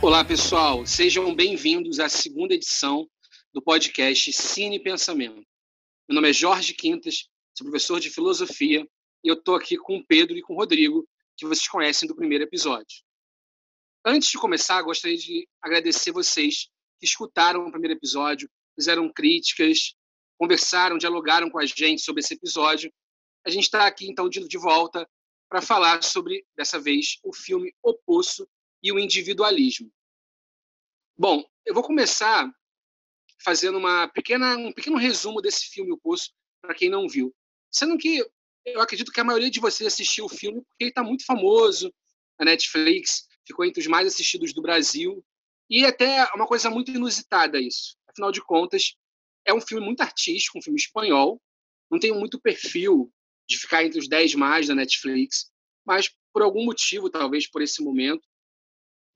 Olá, pessoal. Sejam bem-vindos à segunda edição do podcast Cine Pensamento. Meu nome é Jorge Quintas, sou professor de filosofia e eu estou aqui com o Pedro e com o Rodrigo, que vocês conhecem do primeiro episódio. Antes de começar, gostaria de agradecer vocês que escutaram o primeiro episódio, fizeram críticas, conversaram, dialogaram com a gente sobre esse episódio. A gente está aqui, então, de, volta para falar sobre, dessa vez, o filme O Poço, e o individualismo. Bom, eu vou começar fazendo uma pequena, um pequeno resumo desse filme, O Poço, para quem não viu. Sendo que eu acredito que a maioria de vocês assistiu o filme porque ele está muito famoso, a Netflix ficou entre os mais assistidos do Brasil, e até uma coisa muito inusitada isso. Afinal de contas, é um filme muito artístico, um filme espanhol, não tem muito perfil de ficar entre os 10 mais da Netflix, mas por algum motivo, talvez por esse momento,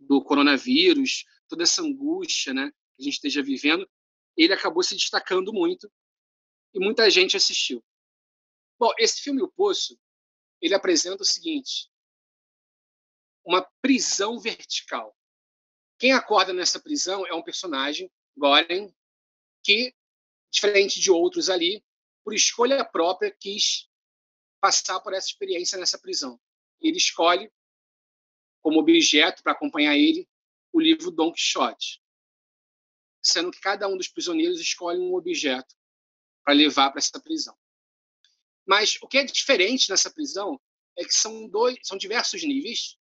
do coronavírus, toda essa angústia né, que a gente esteja vivendo, ele acabou se destacando muito e muita gente assistiu. Bom, esse filme O Poço, ele apresenta o seguinte, uma prisão vertical. Quem acorda nessa prisão é um personagem, Goren, que, diferente de outros ali, por escolha própria, quis passar por essa experiência nessa prisão. Ele escolhe como objeto para acompanhar ele o livro Don Quixote, sendo que cada um dos prisioneiros escolhe um objeto para levar para essa prisão. Mas o que é diferente nessa prisão é que são dois, são diversos níveis,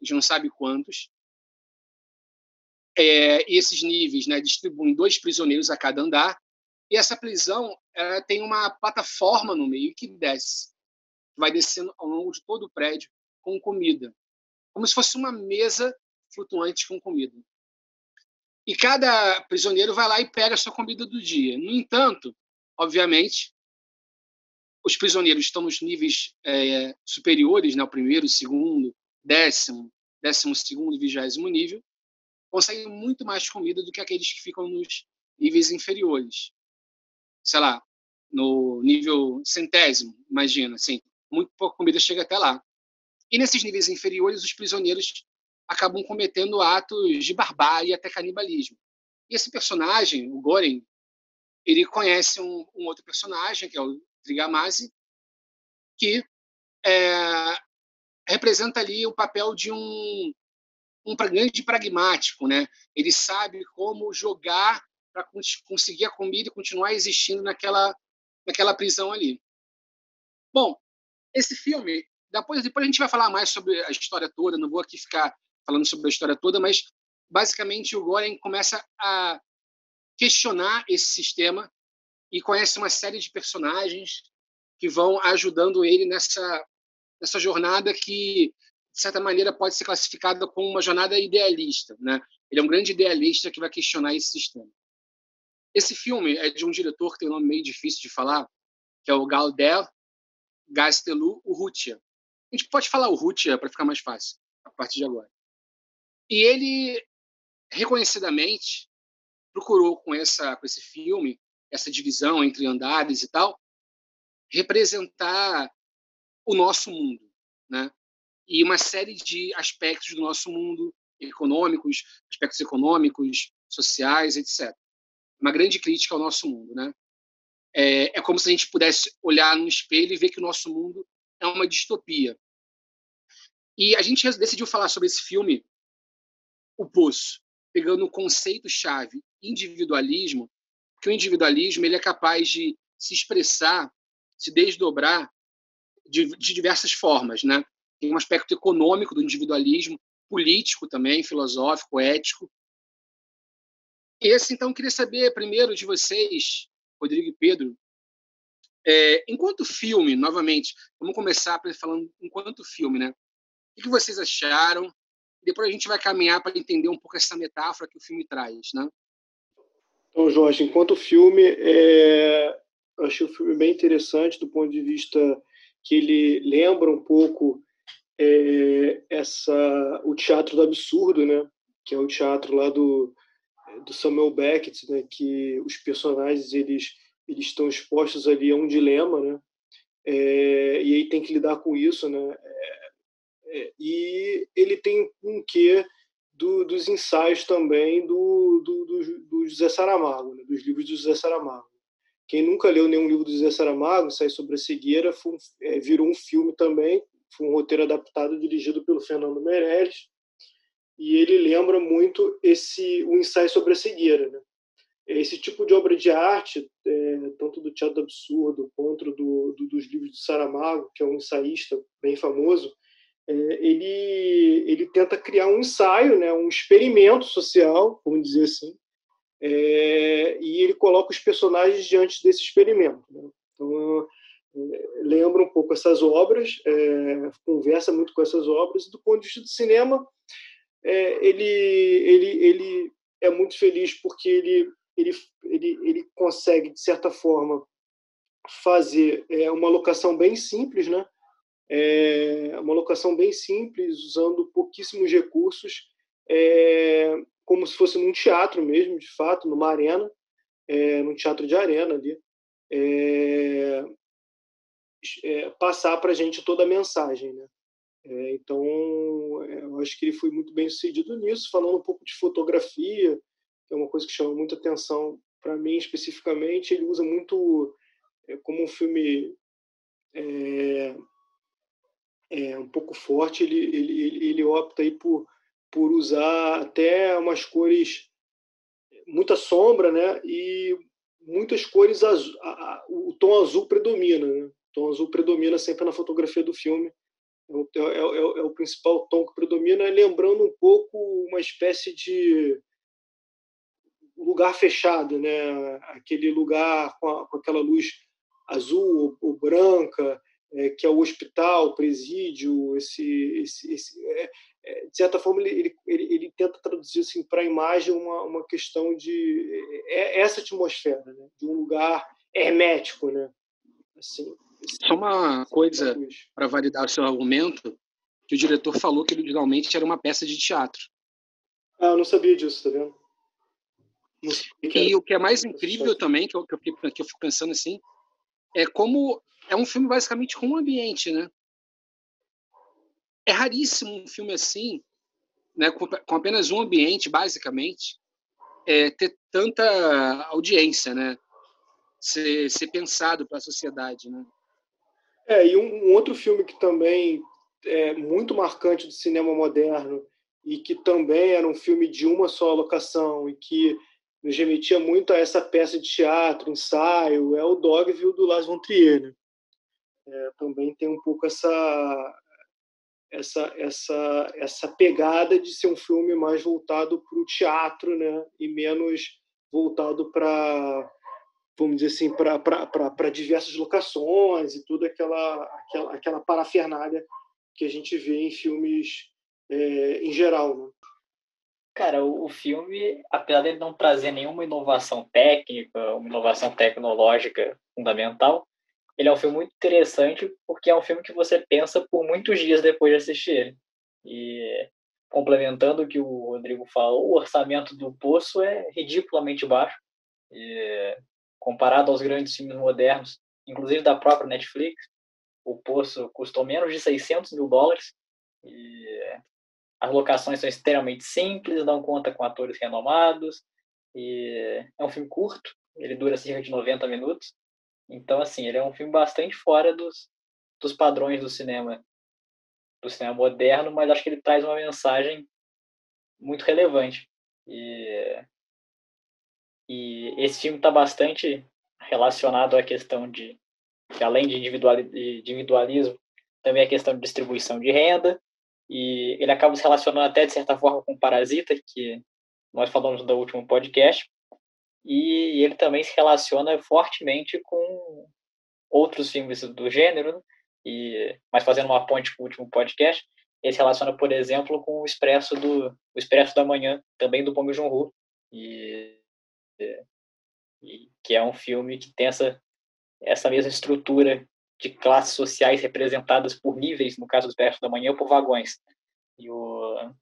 a gente não sabe quantos, é, e esses níveis né, distribuem dois prisioneiros a cada andar, e essa prisão tem uma plataforma no meio que desce, vai descendo ao longo de todo o prédio com comida. Como se fosse uma mesa flutuante com comida. E cada prisioneiro vai lá e pega a sua comida do dia. No entanto, obviamente, os prisioneiros estão nos níveis é, superiores, né, o primeiro, segundo, décimo, décimo segundo vigésimo nível, conseguem muito mais comida do que aqueles que ficam nos níveis inferiores. Sei lá, no nível centésimo, imagina, assim, muito pouca comida chega até lá. E nesses níveis inferiores, os prisioneiros acabam cometendo atos de barbárie até canibalismo. E esse personagem, o Goren, ele conhece um, um outro personagem, que é o Trigamasi, que é, representa ali o papel de um, um grande pragmático. Né? Ele sabe como jogar para conseguir a comida e continuar existindo naquela, naquela prisão ali. Bom, esse filme depois, depois a gente vai falar mais sobre a história toda, não vou aqui ficar falando sobre a história toda, mas basicamente o Goren começa a questionar esse sistema e conhece uma série de personagens que vão ajudando ele nessa, nessa jornada que, de certa maneira, pode ser classificada como uma jornada idealista. Né? Ele é um grande idealista que vai questionar esse sistema. Esse filme é de um diretor que tem um nome meio difícil de falar, que é o Galdel Gastelu Urrutia. A gente pode falar o Rutia para ficar mais fácil a partir de agora. E ele reconhecidamente procurou com essa com esse filme, essa divisão entre andares e tal, representar o nosso mundo, né? E uma série de aspectos do nosso mundo econômicos, aspectos econômicos, sociais, etc. Uma grande crítica ao nosso mundo, né? É, é como se a gente pudesse olhar no espelho e ver que o nosso mundo é uma distopia. E a gente decidiu falar sobre esse filme, O Poço, pegando o conceito-chave individualismo, que o individualismo ele é capaz de se expressar, se desdobrar de, de diversas formas. Né? Tem um aspecto econômico do individualismo, político também, filosófico, ético. Esse, então, queria saber primeiro de vocês, Rodrigo e Pedro, é, enquanto filme, novamente, vamos começar falando enquanto filme, né? O que vocês acharam? Depois a gente vai caminhar para entender um pouco essa metáfora que o filme traz, né? Então, Jorge, enquanto filme, é... eu achei o filme bem interessante do ponto de vista que ele lembra um pouco é, essa o teatro do absurdo, né? Que é o teatro lá do, do Samuel Beckett, né? Que os personagens eles eles estão expostos ali a um dilema, né? É, e aí tem que lidar com isso, né? É, é, e ele tem um quê do, dos ensaios também do, do, do, do José Saramago, né? dos livros do José Saramago. Quem nunca leu nenhum livro do José Saramago, Sai sobre a Cegueira, foi, é, virou um filme também, foi um roteiro adaptado dirigido pelo Fernando Meirelles, e ele lembra muito esse o ensaio sobre a cegueira. Né? Esse tipo de obra de arte, é, tanto do teatro absurdo quanto do, do, dos livros de Saramago, que é um ensaísta bem famoso, é, ele, ele tenta criar um ensaio, né, um experimento social, vamos dizer assim, é, e ele coloca os personagens diante desse experimento. Né? Então, é, lembra um pouco essas obras, é, conversa muito com essas obras, e do ponto de vista do cinema, é, ele, ele, ele é muito feliz porque ele, ele, ele, ele consegue, de certa forma, fazer é, uma locação bem simples, né? É uma locação bem simples, usando pouquíssimos recursos, é, como se fosse num teatro mesmo, de fato, numa arena, é, num teatro de arena ali, é, é, passar para a gente toda a mensagem, né? É, então, é, eu acho que ele foi muito bem sucedido nisso, falando um pouco de fotografia, que é uma coisa que chama muita atenção para mim especificamente. Ele usa muito, é, como um filme é, é, um pouco forte, ele, ele, ele opta aí por, por usar até umas cores, muita sombra, né? E muitas cores azul, a, a, o tom azul predomina, né? O tom azul predomina sempre na fotografia do filme é, é, é, é, o principal tom que predomina, lembrando um pouco uma espécie de lugar fechado, né? aquele lugar com, a, com aquela luz azul ou, ou branca, é, que é o hospital, o presídio, esse, esse, esse é, é, de certa forma ele, ele, ele tenta traduzir assim, para a imagem uma, uma questão de essa atmosfera, né? de um lugar hermético, né? assim, só uma coisa para validar o seu argumento, que o diretor falou que originalmente era uma peça de teatro. Ah, eu não sabia disso, tá vendo? E o que é mais incrível também, que eu, que, eu fico, que eu fico pensando assim, é como é um filme basicamente com um ambiente, né? É raríssimo um filme assim, né, com, com apenas um ambiente, basicamente, é, ter tanta audiência, né? Ser, ser pensado para a sociedade, né? É, e um, um, outro filme que também é muito marcante do cinema moderno e que também era um filme de uma só locação e que nos remetia muito a essa peça de teatro, ensaio, é o Dogville do Lars von Trier. Né? É, também tem um pouco essa essa essa essa pegada de ser um filme mais voltado para o teatro, né, e menos voltado para vamos dizer assim, para diversas locações e toda aquela, aquela, aquela parafernália que a gente vê em filmes é, em geral. Né? Cara, o, o filme, apesar dele não trazer nenhuma inovação técnica, uma inovação tecnológica fundamental, ele é um filme muito interessante porque é um filme que você pensa por muitos dias depois de assistir ele. E complementando o que o Rodrigo falou, o orçamento do Poço é ridiculamente baixo. E comparado aos grandes filmes modernos, inclusive da própria Netflix, o Poço custou menos de 600 mil dólares e as locações são extremamente simples, não conta com atores renomados e é um filme curto, ele dura cerca de 90 minutos, então assim ele é um filme bastante fora dos, dos padrões do cinema do cinema moderno, mas acho que ele traz uma mensagem muito relevante e e esse filme está bastante relacionado à questão de, além de individualismo, também a questão de distribuição de renda. E ele acaba se relacionando até, de certa forma, com Parasita, que nós falamos no último podcast. E ele também se relaciona fortemente com outros filmes do gênero, e, mas fazendo uma ponte com o último podcast, ele se relaciona, por exemplo, com o Expresso do o Expresso da Manhã, também do Bong Joon-ho. E que é um filme que tem essa, essa mesma estrutura de classes sociais representadas por níveis, no caso do Expresso da Manhã, ou por vagões. E, o,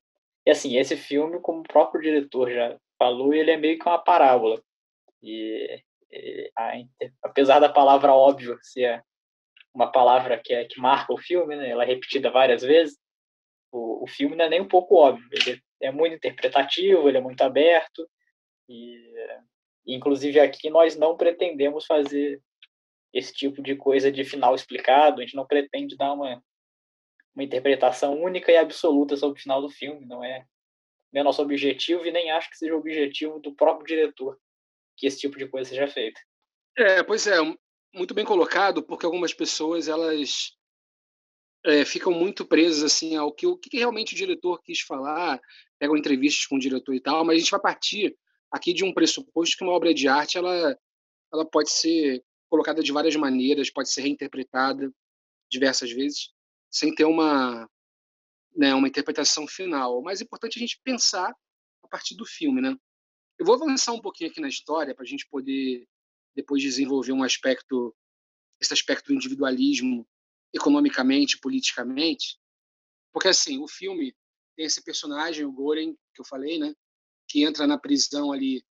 e assim, esse filme, como o próprio diretor já falou, ele é meio que uma parábola. E, e a, apesar da palavra óbvio ser uma palavra que, é, que marca o filme, né, ela é repetida várias vezes, o, o filme não é nem um pouco óbvio. Ele é muito interpretativo, ele é muito aberto, e inclusive aqui nós não pretendemos fazer esse tipo de coisa de final explicado, a gente não pretende dar uma, uma interpretação única e absoluta sobre o final do filme, não é, não é nosso objetivo e nem acho que seja o objetivo do próprio diretor que esse tipo de coisa seja feita. É, pois é, muito bem colocado, porque algumas pessoas elas é, ficam muito presas assim ao que o que realmente o diretor quis falar, pegam entrevistas com o diretor e tal, mas a gente vai partir aqui de um pressuposto que uma obra de arte ela ela pode ser colocada de várias maneiras, pode ser reinterpretada diversas vezes, sem ter uma né, uma interpretação final. O mais importante é a gente pensar a partir do filme, né? Eu vou avançar um pouquinho aqui na história para a gente poder depois desenvolver um aspecto, esse aspecto do individualismo economicamente, politicamente, porque assim o filme tem esse personagem, o Goren, que eu falei, né, que entra na prisão ali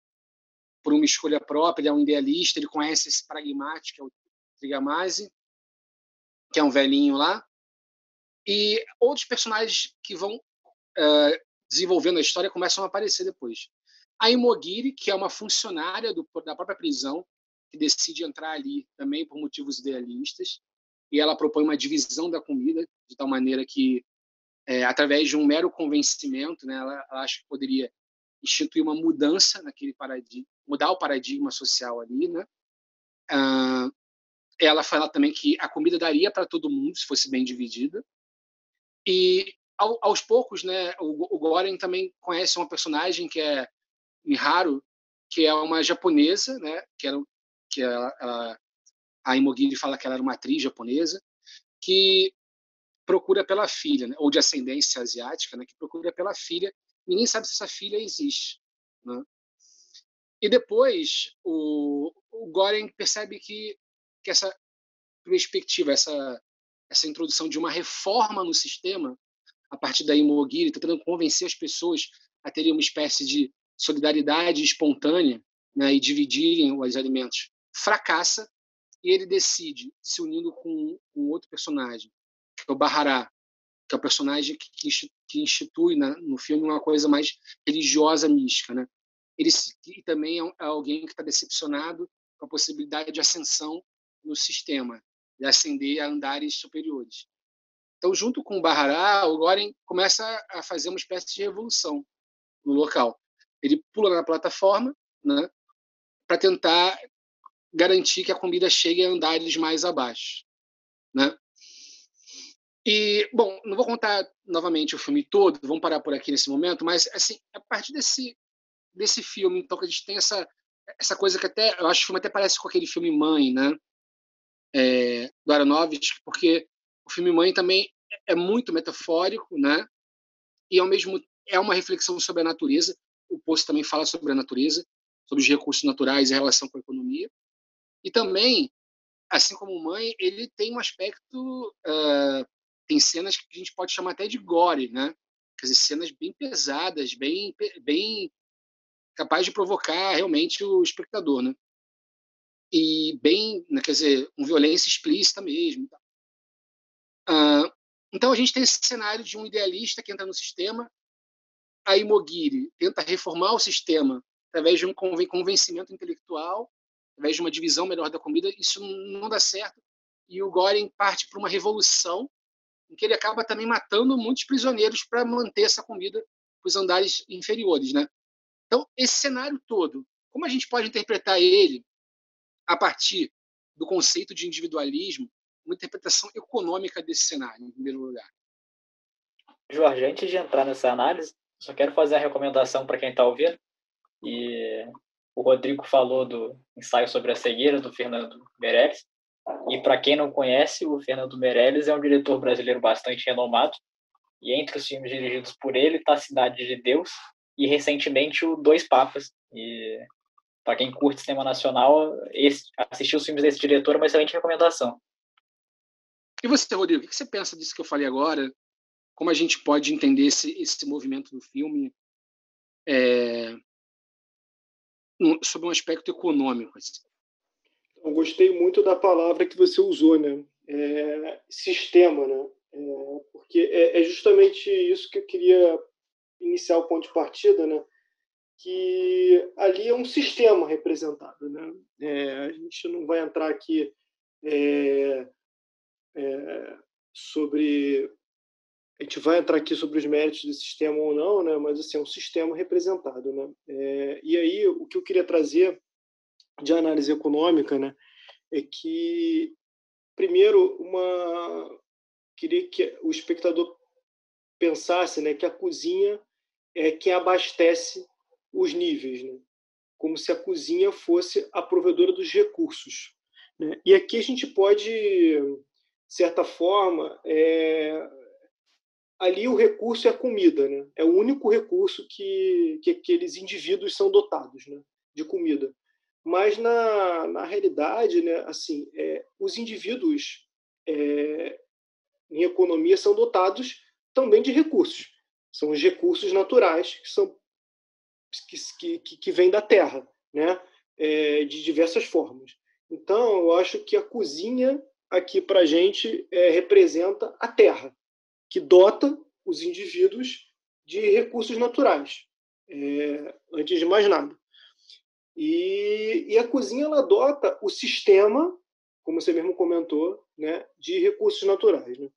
por uma escolha própria, ele é um idealista, ele conhece esse pragmático, que é o Trigamasi, que é um velhinho lá, e outros personagens que vão uh, desenvolvendo a história começam a aparecer depois. A Imogiri, que é uma funcionária do, da própria prisão, que decide entrar ali também por motivos idealistas, e ela propõe uma divisão da comida, de tal maneira que, é, através de um mero convencimento, né, ela, ela acha que poderia instituir uma mudança naquele paradigma, mudar o paradigma social ali, né? Ah, ela fala também que a comida daria para todo mundo se fosse bem dividida. E ao, aos poucos, né, o, o Goren também conhece uma personagem que é Miharu, que é uma japonesa, né, que era que ela, ela a Imogiri fala que ela era uma atriz japonesa que procura pela filha, né, ou de ascendência asiática, né, que procura pela filha. Ninguém sabe se essa filha existe. Né? E depois o, o Goren percebe que, que essa perspectiva, essa, essa introdução de uma reforma no sistema, a partir da Imogiri, tentando convencer as pessoas a terem uma espécie de solidariedade espontânea né, e dividirem os alimentos, fracassa e ele decide se unindo com um outro personagem, que é o Bahará, que é o personagem que, que institui na, no filme uma coisa mais religiosa, mística. Né? Ele e também é, é alguém que está decepcionado com a possibilidade de ascensão no sistema, de ascender a andares superiores. Então, junto com o Bahará, o Goren começa a fazer uma espécie de revolução no local ele pula na plataforma, né, para tentar garantir que a comida chegue a andares mais abaixo, né? E bom, não vou contar novamente o filme todo, vamos parar por aqui nesse momento, mas assim, a partir desse desse filme, então que a gente tem essa essa coisa que até eu acho que o filme até parece com aquele filme Mãe, né? É, do Aronofsky, porque o filme Mãe também é muito metafórico, né? E ao mesmo é uma reflexão sobre a natureza o Poço também fala sobre a natureza, sobre os recursos naturais e a relação com a economia. E também, assim como Mãe, ele tem um aspecto, uh, tem cenas que a gente pode chamar até de gore, né? Quer dizer, cenas bem pesadas, bem, bem capaz de provocar realmente o espectador, né? E bem, né, quer dizer, uma violência explícita mesmo. Uh, então a gente tem esse cenário de um idealista que entra no sistema a Imogiri tenta reformar o sistema através de um convencimento intelectual, através de uma divisão melhor da comida, isso não dá certo. E o Goren parte para uma revolução em que ele acaba também matando muitos prisioneiros para manter essa comida para os andares inferiores, né? Então, esse cenário todo, como a gente pode interpretar ele a partir do conceito de individualismo, uma interpretação econômica desse cenário, em primeiro lugar? Jorge, antes de entrar nessa análise, só quero fazer a recomendação para quem está ouvindo. E o Rodrigo falou do ensaio sobre a cegueira do Fernando Meirelles. E para quem não conhece, o Fernando Meirelles é um diretor brasileiro bastante renomado. E entre os filmes dirigidos por ele está Cidade de Deus e recentemente o Dois Papas. E para quem curte cinema nacional, esse, assistir os filmes desse diretor é uma excelente recomendação. E você, Rodrigo, o que você pensa disso que eu falei agora? Como a gente pode entender esse, esse movimento do filme é, sobre um aspecto econômico. Assim. Eu gostei muito da palavra que você usou, né? É, sistema, né? É, porque é, é, justamente isso que eu queria iniciar o ponto de partida, né? Que ali é um sistema representado, né? É, a gente não vai entrar aqui é, sobre a gente vai entrar aqui sobre os méritos do sistema ou não, né? Mas assim é um sistema representado, né? É, e aí o que eu queria trazer de análise econômica, né? É que primeiro uma queria que o espectador pensasse, né, que a cozinha é quem abastece os níveis, né? como se a cozinha fosse a provedora dos recursos. Né? E aqui a gente pode, de certa forma, é... ali o recurso é a comida, né? é o único recurso que, que aqueles indivíduos são dotados né? de comida. Mas, na, na realidade, né, assim, é, os indivíduos é, em economia são dotados também de recursos. São os recursos naturais que são que, que, que vêm da terra, né? É, de diversas formas. Então, eu acho que a cozinha aqui para gente é, representa a terra, que dota os indivíduos de recursos naturais, é, antes de mais nada. E, e, a cozinha ela adota o sistema, como você mesmo comentou, né, de recursos naturais. Né?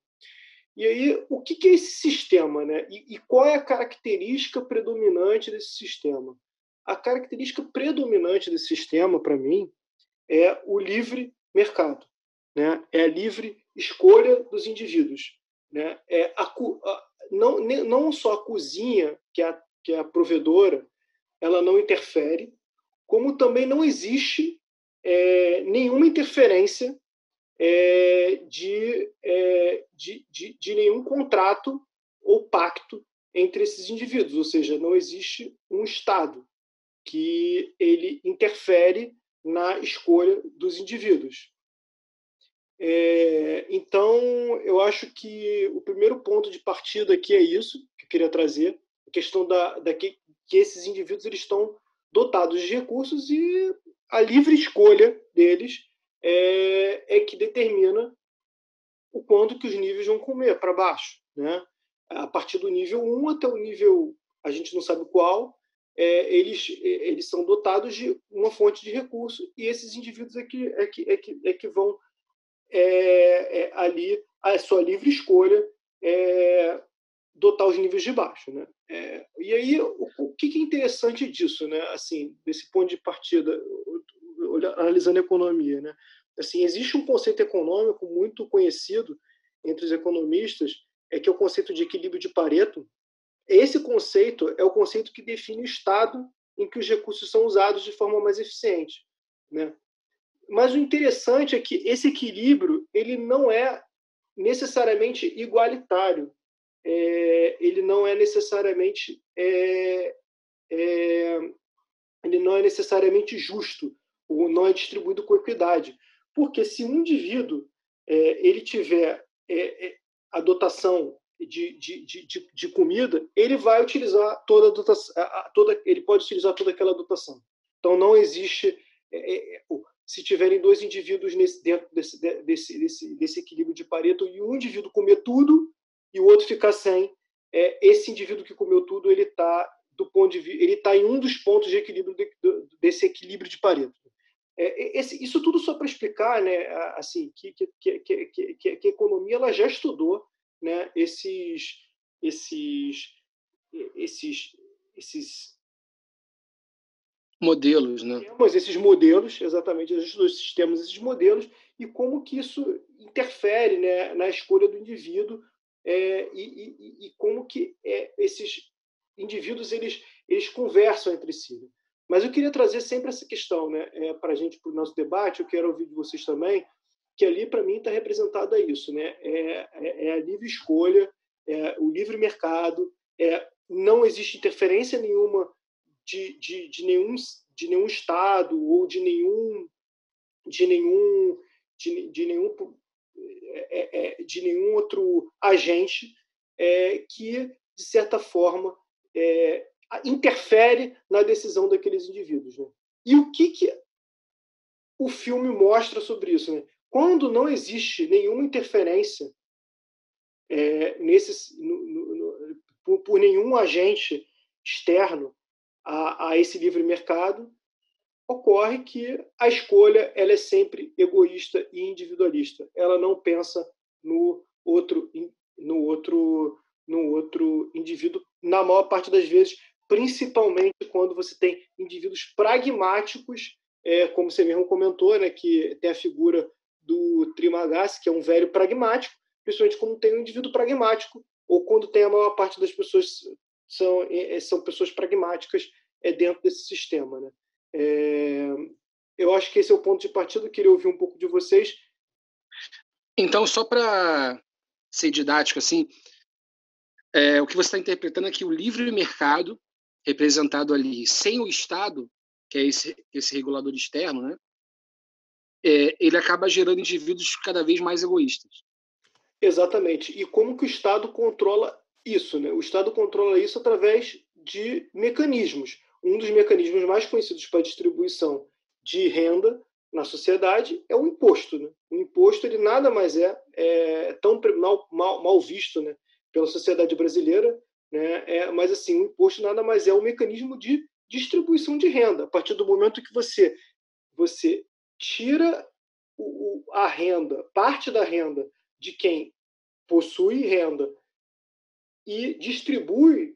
E aí, o que, que é esse sistema? Né? E, e qual é a característica predominante desse sistema? A característica predominante desse sistema, para mim, é o livre mercado, né? é a livre escolha dos indivíduos. Né? É a, a, não, não só a cozinha, que é a, que é a provedora, ela não interfere, como também não existe é, nenhuma interferência é, de, é, de, de, de, nenhum contrato ou pacto entre esses indivíduos, ou seja, não existe um Estado que ele interfere na escolha dos indivíduos. É, então, eu acho que o primeiro ponto de partida aqui é isso que eu queria trazer, a questão da, da que, que esses indivíduos eles estão dotados de recursos e a livre escolha deles é, é que determina o quanto que os níveis vão comer para baixo, né? A partir do nível 1 até o nível, a gente não sabe qual, é, eles, eles são dotados de uma fonte de recurso e esses indivíduos é que, é que, é que, é que vão é, é, ali, a sua livre escolha, é, dotar os níveis de baixo. Né? É, e aí, o, o que, é interessante disso, né? assim, desse ponto de partida, analisando a economia? Né? Assim, existe um conceito econômico muito conhecido entre os economistas, é que é o conceito de equilíbrio de Pareto. Esse conceito é o conceito que define o estado em que os recursos são usados de forma mais eficiente. Né? Mas o interessante é que esse equilíbrio ele não é necessariamente igualitário é, ele não é necessariamente é, é, ele não é necessariamente justo ou não é distribuído com equidade, porque se um indivíduo é, ele tiver é, é, a dotação de, de, de, de, comida, ele vai utilizar toda a dotação, toda, ele pode utilizar toda aquela dotação. Então não existe se tiverem dois indivíduos nesse, dentro desse, desse, desse, desse equilíbrio de Pareto e um indivíduo comer tudo, e o outro ficar sem, é, esse indivíduo que comeu tudo, ele está do ponto de ele está em um dos pontos de equilíbrio de, desse equilíbrio de Pareto. É, esse, isso tudo só para explicar, né, assim, que, que, que, que, que a economia ela já estudou, né, esses, esses, esses, esses modelos, né? Sistemas, esses modelos, exatamente, dois sistemas, esses modelos, e como que isso interfere né, na escolha do indivíduo é, e, e, e, como que é, esses indivíduos eles, eles conversam entre si. Mas eu queria trazer sempre essa questão né, é, para a gente, para o nosso debate, eu quero ouvir de vocês também, que ali, para mim, está representada isso. Né? É, é, é, a livre escolha, é o livre mercado, é, não existe interferência nenhuma de, de, de, nenhum, de nenhum Estado ou de nenhum, de nenhum, de, de nenhum é, é, de nenhum outro agente é, que, de certa forma, é, interfere na decisão daqueles indivíduos. Né? E o que, que o filme mostra sobre isso? Né? Quando não existe nenhuma interferência é, nesses, no, no, por, por nenhum agente externo a, a, esse livre mercado, ocorre que a escolha ela é sempre egoísta e individualista. Ela não pensa no outro, no outro, no outro indivíduo na maior parte das vezes, principalmente quando você tem indivíduos pragmáticos, é, como você mesmo comentou, né, que tem a figura do Trimagasi, que é um velho pragmático, principalmente quando tem um indivíduo pragmático ou quando tem a maior parte das pessoas são é, é, são pessoas pragmáticas é dentro desse sistema, né? É, eu acho que esse é o ponto de partida. Queria ouvir um pouco de vocês. Então, só para ser didático, assim, é, o que você está interpretando é que o livre mercado, representado ali sem o Estado, que é esse, esse regulador externo, né, é, ele acaba gerando indivíduos cada vez mais egoístas. Exatamente. E como que o Estado controla isso? Né? O Estado controla isso através de mecanismos. Um dos mecanismos mais conhecidos para a distribuição de renda na sociedade é o imposto. Né? O imposto ele nada mais é, é tão mal, mal, mal, visto né, pela sociedade brasileira, né? É, mas assim o imposto nada mais é um mecanismo de distribuição de renda. A partir do momento que você você tira o, a renda, parte da renda de quem possui renda e distribui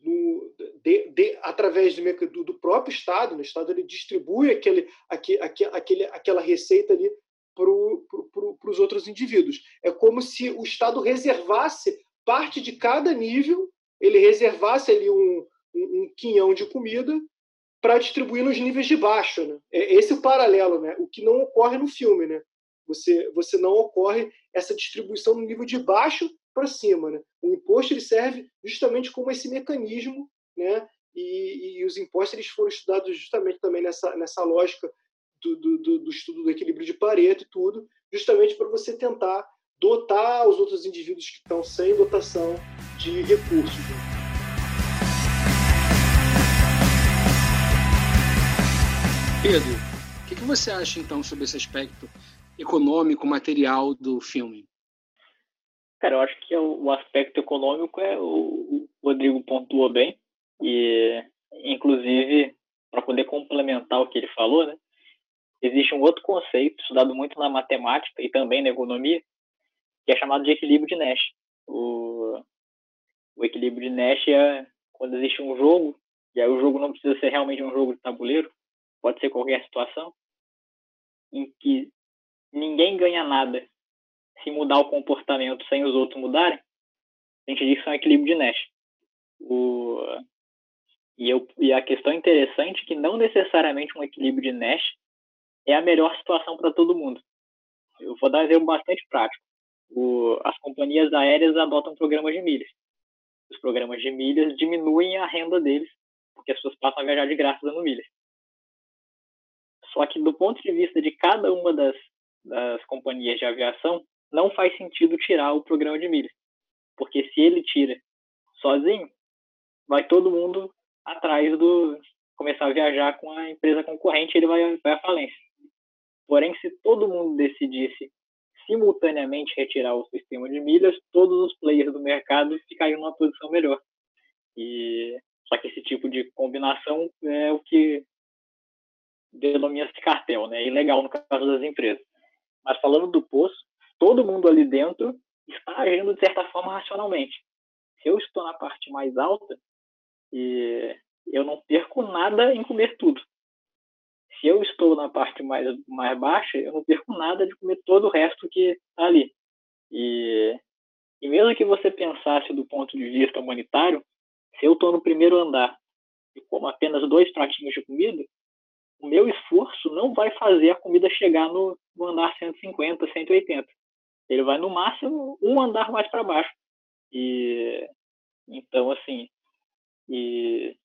no, de, de, através do, do, próprio Estado, né? o Estado ele distribui aquele, aquele, aquele, aquela receita ali para pro, os outros indivíduos. É como se o Estado reservasse parte de cada nível, ele reservasse ali um, um, um quinhão de comida para distribuir nos níveis de baixo. Né? É esse o paralelo, né? o que não ocorre no filme. Né? Você, você não ocorre essa distribuição no nível de baixo para cima. Né? O imposto ele serve justamente como esse mecanismo, né? e, e os impostos eles foram estudados justamente também nessa, nessa lógica do, do, do estudo do equilíbrio de Pareto e tudo, justamente para você tentar dotar os outros indivíduos que estão sem dotação de recursos. Né? Pedro, o que, que você acha então sobre esse aspecto econômico, material do filme? Cara, eu acho que o aspecto econômico é o, Rodrigo pontuou bem e, inclusive, para poder complementar o que ele falou, né, existe um outro conceito estudado muito na matemática e também na economia, que é chamado de equilíbrio de Nash. O, o equilíbrio de Nash é quando existe um jogo, e aí o jogo não precisa ser realmente um jogo de tabuleiro, pode ser qualquer situação, em que ninguém ganha nada se mudar o comportamento sem os outros mudarem, a gente diz que é um equilíbrio de Nash. O, e, eu, e a questão interessante é que não necessariamente um equilíbrio de Nash é a melhor situação para todo mundo. Eu vou dar um exemplo bastante prático. O, as companhias aéreas adotam programas de milhas. Os programas de milhas diminuem a renda deles, porque as pessoas passam a viajar de graça dando milhas. Só que do ponto de vista de cada uma das, das companhias de aviação, não faz sentido tirar o programa de milhas. Porque se ele tira sozinho, vai todo mundo atrás do começar a viajar com a empresa concorrente, ele vai, vai à falência. Porém, se todo mundo decidisse simultaneamente retirar o sistema de milhas, todos os players do mercado ficariam numa posição melhor. E só que esse tipo de combinação é o que denomina-se cartel, né? Ilegal no caso das empresas. Mas falando do poço, todo mundo ali dentro está agindo de certa forma racionalmente. Se eu estou na parte mais alta, eu não perco nada em comer tudo. Se eu estou na parte mais, mais baixa, eu não perco nada de comer todo o resto que está ali. E, e mesmo que você pensasse do ponto de vista humanitário, se eu estou no primeiro andar e como apenas dois pratinhos de comida, o meu esforço não vai fazer a comida chegar no, no andar 150, 180. Ele vai no máximo um andar mais para baixo. E então assim, e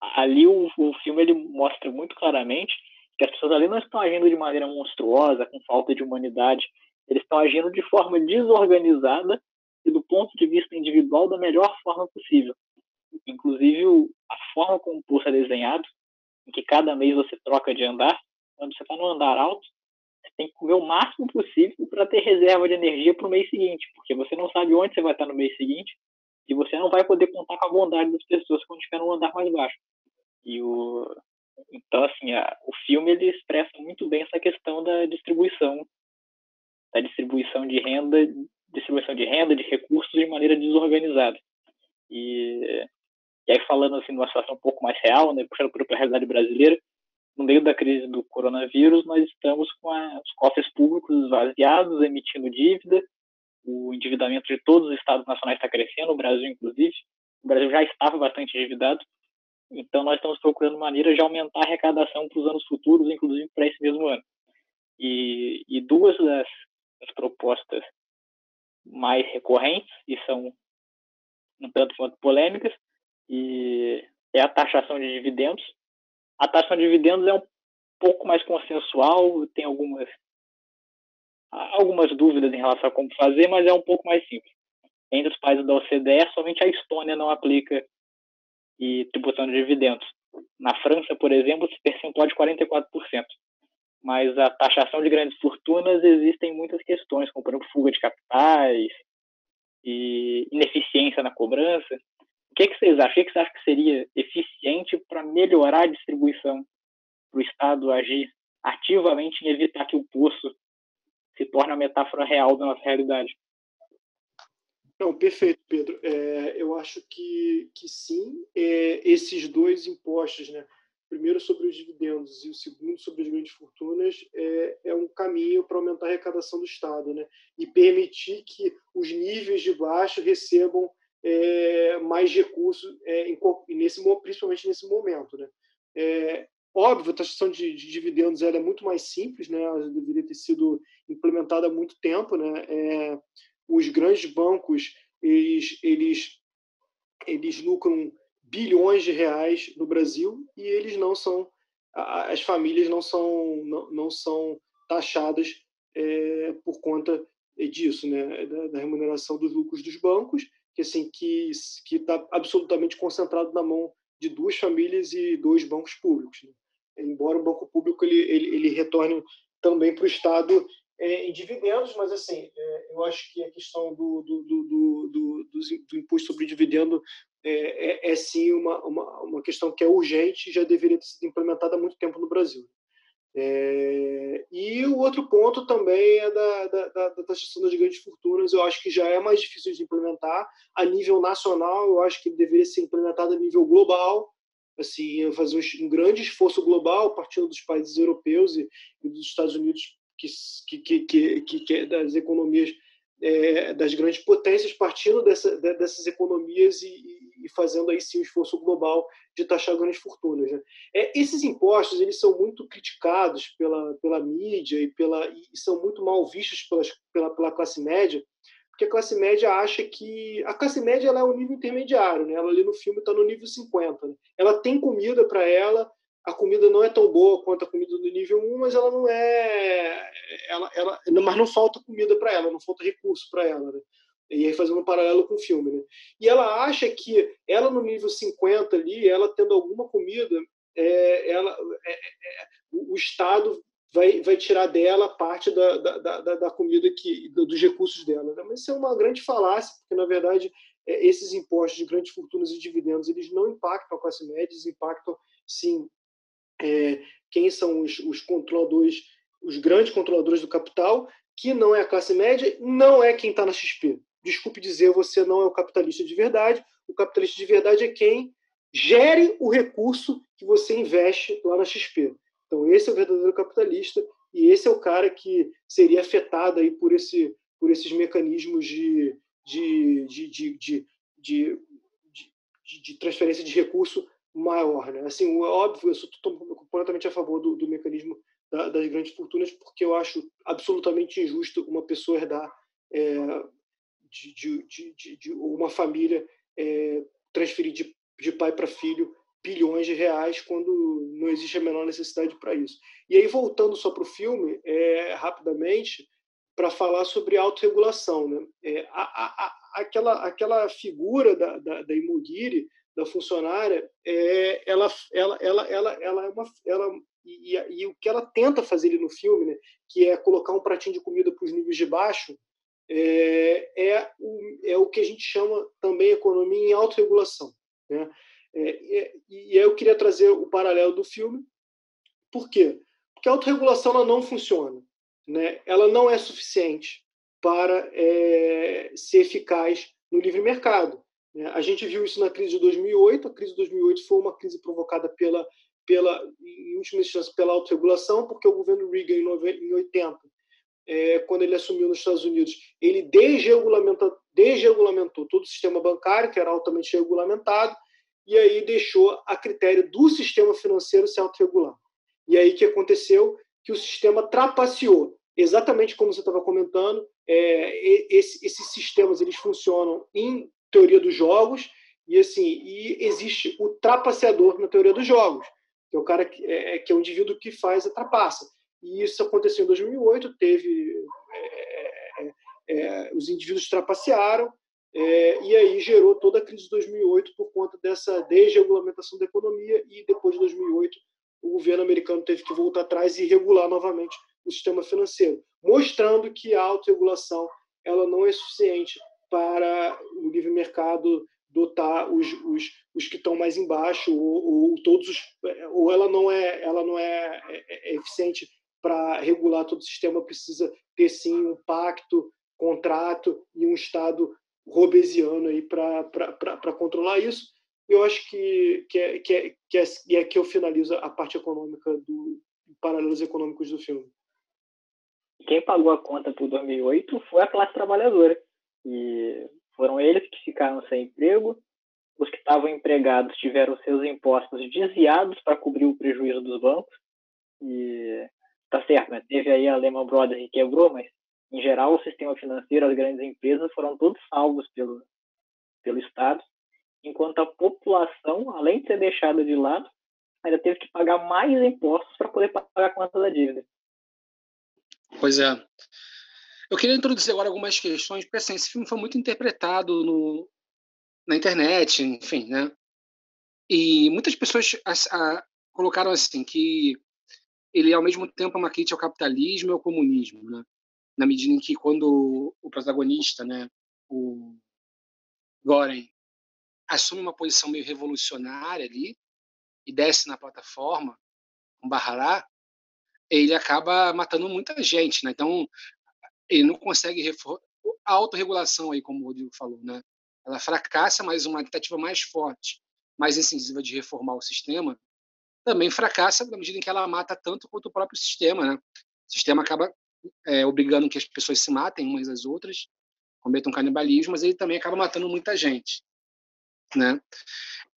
ali o, o filme ele mostra muito claramente que as pessoas ali não estão agindo de maneira monstruosa, com falta de humanidade. Eles estão agindo de forma desorganizada e do ponto de vista individual da melhor forma possível. Inclusive a forma como o poço é desenhado em que cada mês você troca de andar, quando você está no andar alto, você tem que comer o máximo possível para ter reserva de energia para o mês seguinte, porque você não sabe onde você vai estar no mês seguinte, e você não vai poder contar com a bondade das pessoas quando estiver no andar mais baixo. E o então assim, a, o filme ele expressa muito bem essa questão da distribuição, da distribuição de renda, distribuição de renda, de recursos de maneira desorganizada. E, e aí falando assim numa situação um pouco mais real, né, puxando para a realidade brasileira, no meio da crise do coronavírus, nós estamos com a, os cofres públicos esvaziados, emitindo dívida, o endividamento de todos os estados nacionais está crescendo, o Brasil inclusive. O Brasil já estava bastante endividado, então nós estamos procurando maneiras de aumentar a arrecadação para os anos futuros, inclusive para esse mesmo ano. E, e duas das, das, propostas mais recorrentes, e são um tanto quanto polêmicas, e é a taxação de dividendos. A taxação de dividendos é um pouco mais consensual, tem algumas algumas dúvidas em relação a como fazer, mas é um pouco mais simples. Entre os países da OCDE, somente a Estônia não aplica e tributação de dividendos. Na França, por exemplo, esse percentual é de 44%. Mas a taxação de grandes fortunas existem muitas questões, como por exemplo fuga de capitais e ineficiência na cobrança. O que, que vocês acham? O que, que vocês acham que seria eficiente para melhorar a distribuição para o Estado agir ativamente em evitar que o poço se torne a metáfora real da nossa realidade? Não, perfeito, Pedro. É, eu acho que, que sim. É, esses dois impostos, né? primeiro sobre os dividendos e o segundo sobre as grandes fortunas, é, é um caminho para aumentar a arrecadação do Estado né? e permitir que os níveis de baixo recebam é, mais recursos, é, em, nesse, principalmente nesse momento. Né? É, óbvio, a taxação de, de dividendos é muito mais simples, né? ela deveria ter sido implementada há muito tempo. Né? É, os grandes bancos eles, eles, eles lucram bilhões de reais no Brasil e eles não são as famílias não são não, não são taxadas é, por conta disso né da, da, remuneração dos lucros dos bancos que assim que que está absolutamente concentrado na mão de duas famílias e dois bancos públicos né? embora o banco público ele, ele, ele retorne também para o Estado é, em dividendos, mas assim, é, eu acho que a questão do, do, do, do, do imposto sobre dividendo é, é, é, sim uma, uma, uma questão que é urgente e já deveria ter sido implementada há muito tempo no Brasil. É, e o outro ponto também é da, da, da, taxação das grandes fortunas. Eu acho que já é mais difícil de implementar a nível nacional. Eu acho que deveria ser implementado a nível global, assim, fazer um, um grande esforço global, partindo dos países europeus e, e dos Estados Unidos que, que, que, que, que é das economias é, das grandes potências, partindo dessa, dessas economias e, e, fazendo aí sim o esforço global de taxar grandes fortunas. Né? É, esses impostos eles são muito criticados pela, pela mídia e, pela, e são muito mal vistos pelas, pela, pela classe média, porque a classe média acha que a classe média ela é um nível intermediário, né? Ela ali no filme está no nível 50. Né? Ela tem comida para ela, a comida não é tão boa quanto a comida do nível 1, mas ela não é. Ela, ela, mas não falta comida para ela, não falta recurso para ela. Né? E aí fazendo um paralelo com o filme. Né? E ela acha que ela no nível 50 ali, ela tendo alguma comida, é, ela, é, é, o Estado vai, vai tirar dela parte da, da, da, da comida que, dos recursos dela. Né? Mas isso é uma grande falácia, porque na verdade é, esses impostos de grandes fortunas e dividendos eles não impactam a classe média, eles impactam sim é, quem são os, os controladores, os grandes controladores do capital, que não é a classe média, não é quem está na XP. Desculpe dizer, você não é o capitalista de verdade. O capitalista de verdade é quem gere o recurso que você investe lá na XP. Então, esse é o verdadeiro capitalista e esse é o cara que seria afetado aí por, esse, por esses mecanismos de, de, de, de, de, transferência de recurso maior. Né? Assim, óbvio, eu sou completamente a favor do, do mecanismo da, das grandes fortunas, porque eu acho absolutamente injusto uma pessoa herdar é, de, de, de, de, uma família é, transferir de, de pai para filho bilhões de reais quando não existe a menor necessidade para isso. E aí, voltando só para o filme, é, rapidamente, para falar sobre autorregulação. Né? É, a, a, a, aquela, aquela figura da, da, da Imogiri, da funcionária, é, ela, ela, ela, ela, ela é uma, ela e, e, e, o que ela tenta fazer ali no filme, né, que é colocar um pratinho de comida para os níveis de baixo, é, é, o, é o que a gente chama também economia em autorregulação. Né? É, e, eu queria trazer o paralelo do filme. Por quê? Porque a autorregulação ela não funciona. Né? Ela não é suficiente para é, ser eficaz no livre mercado. Né? A gente viu isso na crise de 2008. A crise de 2008 foi uma crise provocada pela, pela em última instância, pela autorregulação, porque o governo Reagan, em 80, é, quando ele assumiu nos Estados Unidos, ele desregulamentou, desregulamentou todo o sistema bancário, que era altamente regulamentado, e aí deixou a critério do sistema financeiro se autorregular. E aí que aconteceu? Que o sistema trapaceou, exatamente como você estava comentando, é, esse, esses sistemas eles funcionam em teoria dos jogos e assim e existe o trapaceador na teoria dos jogos, que é o cara que é, que é o indivíduo que faz a trapaça. E isso aconteceu em 2008, teve é, é, é, os indivíduos trapacearam é, e aí gerou toda a crise de 2008 por conta dessa desregulamentação da economia e depois de 2008 o governo americano teve que voltar atrás e regular novamente o sistema financeiro, mostrando que a autorregulação ela não é suficiente para o livre mercado dotar os, os, os que estão mais embaixo ou, ou, todos os, ou ela não é ela não é, é, é eficiente para regular todo o sistema precisa ter sim um pacto contrato e um estado robesiano aí para controlar isso eu acho que que é, que é, que é, e é que eu finalizo a parte econômica do paralelos econômicos do filme quem pagou a conta por 2008 foi a classe trabalhadora. E foram eles que ficaram sem emprego. Os que estavam empregados tiveram seus impostos desviados para cobrir o prejuízo dos bancos. E tá certo, né? Teve aí a Lehman Brothers que quebrou, mas em geral o sistema financeiro, as grandes empresas foram todos salvos pelo pelo Estado, enquanto a população, além de ser deixada de lado, ainda teve que pagar mais impostos para poder pagar a conta da dívida. Pois é. Eu queria introduzir agora algumas questões, porque assim, esse filme foi muito interpretado no, na internet, enfim, né? E muitas pessoas a, a, colocaram assim que ele ao mesmo tempo é uma crítica ao capitalismo e ao comunismo, né? Na medida em que quando o protagonista, né, o Goren, assume uma posição meio revolucionária ali e desce na plataforma com Barrará, ele acaba matando muita gente, né? Então, ele não consegue reforçar a autorregulação aí, como o Rodrigo falou, né? Ela fracassa, mas uma tentativa mais forte, mais incisiva de reformar o sistema, também fracassa na medida em que ela mata tanto quanto o próprio sistema, né? O sistema acaba é, obrigando que as pessoas se matem umas às outras, cometam canibalismo, mas ele também acaba matando muita gente, né?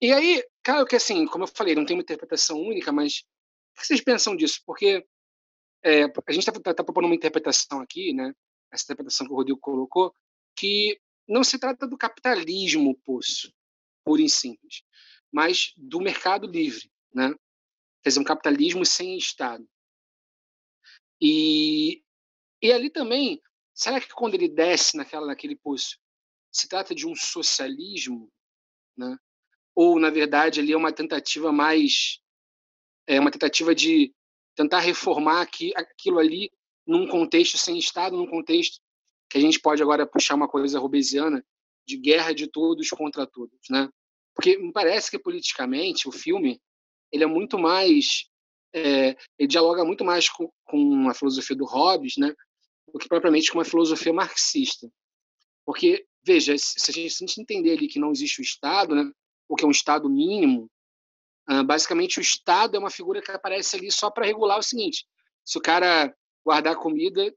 E aí, claro que assim, como eu falei, não tem uma interpretação única, mas o que vocês pensam disso? Porque é, a gente está tá, tá propondo uma interpretação aqui, né? Essa interpretação que o Rodrigo colocou, que não se trata do capitalismo, poço, puro e simples, mas do mercado livre, né? Quer dizer, um capitalismo sem Estado. E, e ali também, será que quando ele desce naquela, naquele poço, se trata de um socialismo, né? Ou na verdade ali é uma tentativa mais é uma tentativa de tentar reformar aqui, aquilo ali num contexto sem Estado, num contexto que a gente pode agora puxar uma coisa robesiana de guerra de todos contra todos, né? Porque me parece que politicamente o filme ele é muito mais é, ele dialoga muito mais com, com a filosofia do Hobbes, né? Do que propriamente com uma filosofia marxista. Porque veja, se a gente, se a gente entender ali que não existe o Estado, né? O que é um Estado mínimo, basicamente, o Estado é uma figura que aparece ali só para regular o seguinte: se o cara guardar comida,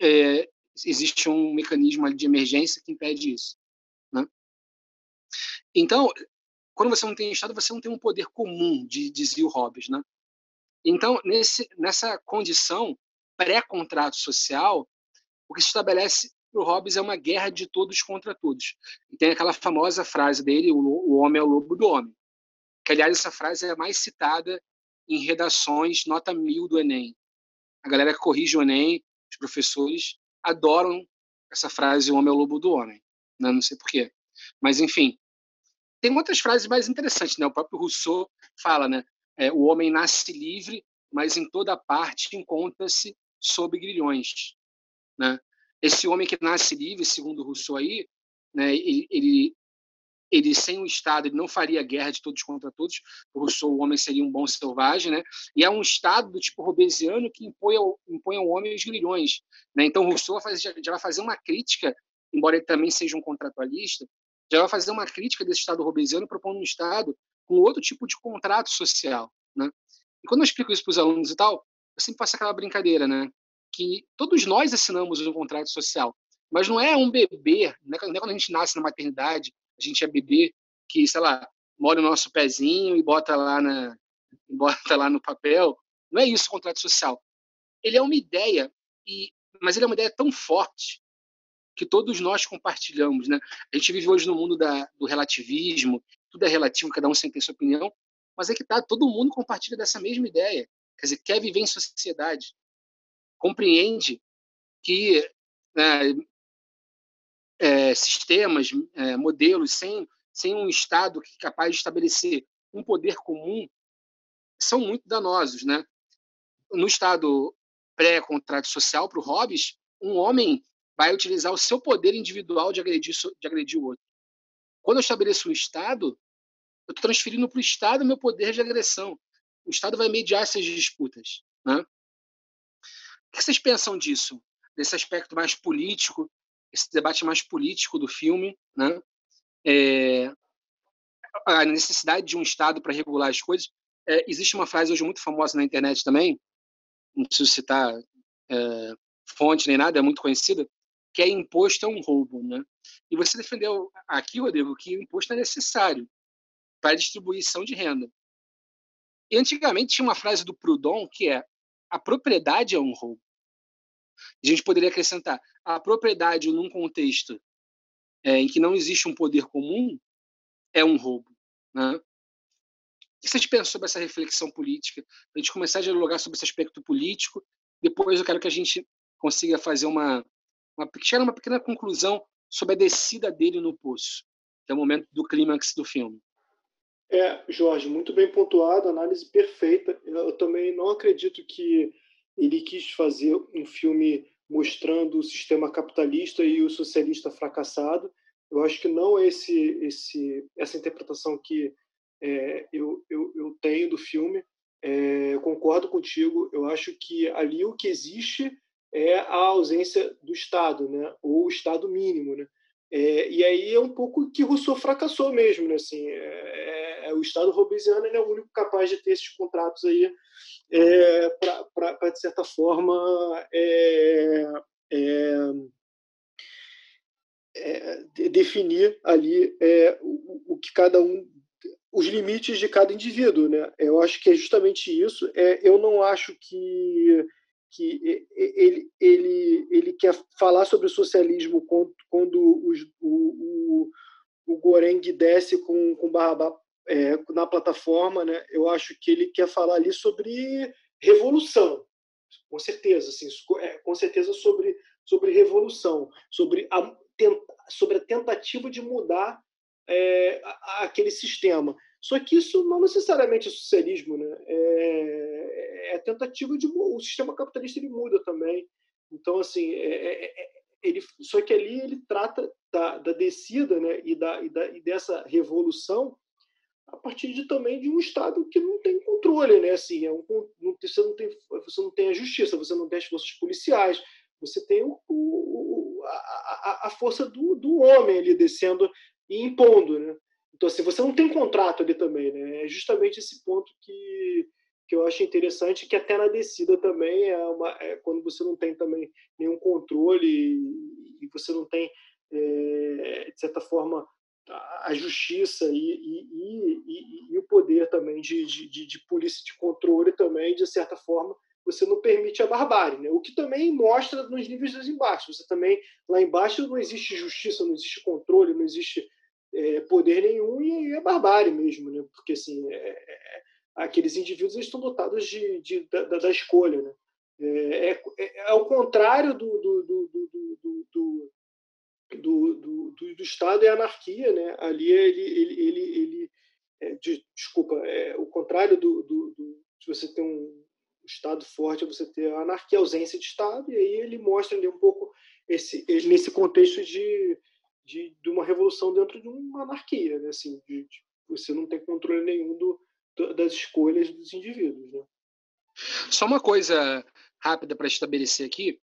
é, existe um mecanismo de emergência que impede isso. Né? Então, quando você não tem Estado, você não tem um poder comum, de, dizia o Hobbes. Né? Então, nesse, nessa condição pré-contrato social, o que se estabelece para o Hobbes é uma guerra de todos contra todos. E tem aquela famosa frase dele: o, o homem é o lobo do homem que aliás essa frase é a mais citada em redações nota mil do Enem. A galera que corrige o Enem, os professores, adoram essa frase, o homem é o lobo do homem. Né? Não sei porquê. Mas, enfim, tem outras frases mais interessantes. Né? O próprio Rousseau fala, né? É, o homem nasce livre, mas em toda parte encontra-se sob grilhões. Né? esse homem que nasce livre, segundo Rousseau aí, né, ele, ele, ele sem o Estado ele não faria guerra de todos contra todos. Rousseau, o homem seria um bom selvagem, né? E é um Estado do tipo robesiano que impõe ao, impõe ao homem os grilhões, né? Então Rousseau fazer, já vai fazer uma crítica, embora ele também seja um contratualista, já vai fazer uma crítica desse Estado robesiano propondo um Estado com outro tipo de contrato social, né? E quando eu explico isso para os alunos e tal, eu sempre faço aquela brincadeira, né? Que todos nós assinamos um contrato social, mas não é um bebê, não é quando a gente nasce na maternidade, a gente é bebê que, sei lá, molha o nosso pezinho e bota lá na bota lá no papel. Não é isso o contrato social. Ele é uma ideia e mas ele é uma ideia tão forte que todos nós compartilhamos, né? A gente vive hoje no mundo da, do relativismo, tudo é relativo, cada um tem sua opinião, mas é que tá, todo mundo compartilha dessa mesma ideia. Quer dizer, quer viver em sociedade, compreende que né, é, sistemas, é, modelos sem, sem um Estado que é capaz de estabelecer um poder comum são muito danosos, né? No Estado pré-contrato social, para o Hobbes, um homem vai utilizar o seu poder individual de agredir, de agredir o outro. Quando eu estabeleço um Estado, eu estou transferindo para o Estado meu poder de agressão. O Estado vai mediar essas disputas. Né? O que vocês pensam disso? Desse aspecto mais político, esse debate mais político do filme, né? É, a necessidade de um Estado para regular as coisas. É, existe uma frase hoje muito famosa na internet também, não preciso citar é, fonte nem nada, é muito conhecida, que é imposto é um roubo. Né? E você defendeu aqui, Rodrigo, que o imposto é necessário para a distribuição de renda. E antigamente tinha uma frase do Proudhon que é a propriedade é um roubo. A gente poderia acrescentar a propriedade num contexto é, em que não existe um poder comum é um roubo. Né? O que vocês pensam sobre essa reflexão política? A gente começar a dialogar sobre esse aspecto político. Depois eu quero que a gente consiga fazer uma, uma chegar uma pequena conclusão sobre a descida dele no poço, que é o momento do clímax do filme. É, Jorge, muito bem pontuado, análise perfeita. Eu também não acredito que ele quis fazer um filme mostrando o sistema capitalista e o socialista fracassado. Eu acho que não é esse, esse, essa interpretação que é, eu, eu, eu, tenho do filme. É, eu concordo contigo. Eu acho que ali o que existe é a ausência do Estado, né? ou o Estado mínimo. Né? É, e aí é um pouco que Rousseau fracassou mesmo. Né? Assim, é, é, o Estado robesiano é o único capaz de ter esses contratos aí é, para, de certa forma, é, é, é definir ali é, o, o, que cada um os limites de cada indivíduo, né? Eu acho que é justamente isso. eu não acho que que ele, ele, ele quer falar sobre o socialismo quando, quando os, o, o, o Goreng desce com, com Barrabá é, na plataforma, né? Eu acho que ele quer falar ali sobre revolução, com certeza, assim, é, com certeza sobre sobre revolução, sobre a, sobre a tentativa de mudar é, aquele sistema. Só que isso não necessariamente é socialismo, né? É, é tentativa de o sistema capitalista ele muda também. Então assim, é, é, é, ele só que ali ele trata da, da descida, né? E da, e da e dessa revolução a partir de, também de um Estado que não tem controle, né? Assim, é um, você, não tem, você não tem a justiça, você não tem as forças policiais, você tem o, o, a, a, força do, do homem ali descendo e impondo, né? Então, assim, você não tem contrato ali também, né? É justamente esse ponto que, que eu acho interessante, que até na descida também é, uma, é quando você não tem também nenhum controle e, e você não tem, é, de certa forma, a justiça e, e, e, o poder também de, de, de, polícia de controle também, de certa forma, você não permite a barbárie, né? O que também mostra nos níveis das embaixo. Você também lá embaixo não existe justiça, não existe controle, não existe é, poder nenhum e é barbárie mesmo, né? Porque assim, é, é, aqueles indivíduos estão dotados de, de da, da, escolha, né? É, é, é, é contrário do, do, do, do, do do, do, do, do Estado é anarquia, né? Ali ele, ele, ele, ele é, de, desculpa, é o contrário do, do, do, de você ter um Estado forte é você ter a anarquia, a ausência de Estado, e aí ele mostra ali um pouco esse, nesse contexto de, de, de uma revolução dentro de uma anarquia, né? assim, de, de, você não tem controle nenhum do, das escolhas dos indivíduos. Né? Só uma coisa rápida para estabelecer aqui,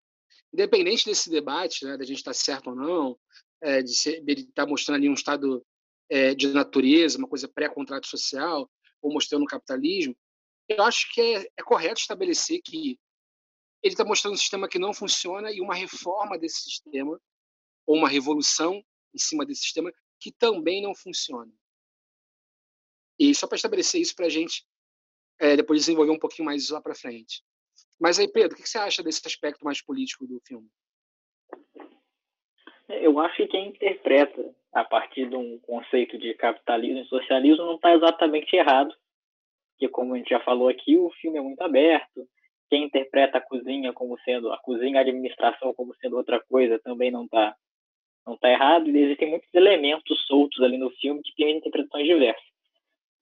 independente desse debate, né, da gente estar tá certo ou não, é, de, estar tá mostrando ali um estado é, de natureza, uma coisa pré-contrato social, ou mostrando o capitalismo, eu acho que é, é correto estabelecer que ele está mostrando um sistema que não funciona e uma reforma desse sistema, ou uma revolução em cima desse sistema, que também não funciona. E só para estabelecer isso para a gente é, depois desenvolver um pouquinho mais isso lá para frente. Mas aí, Pedro, o que você acha desse aspecto mais político do filme? Eu acho que quem interpreta a partir de um conceito de capitalismo e socialismo não está exatamente errado, porque como a gente já falou aqui, o filme é muito aberto. Quem interpreta a cozinha como sendo a cozinha a administração como sendo outra coisa também não está não tá errado. E existem muitos elementos soltos ali no filme que têm interpretações diversas.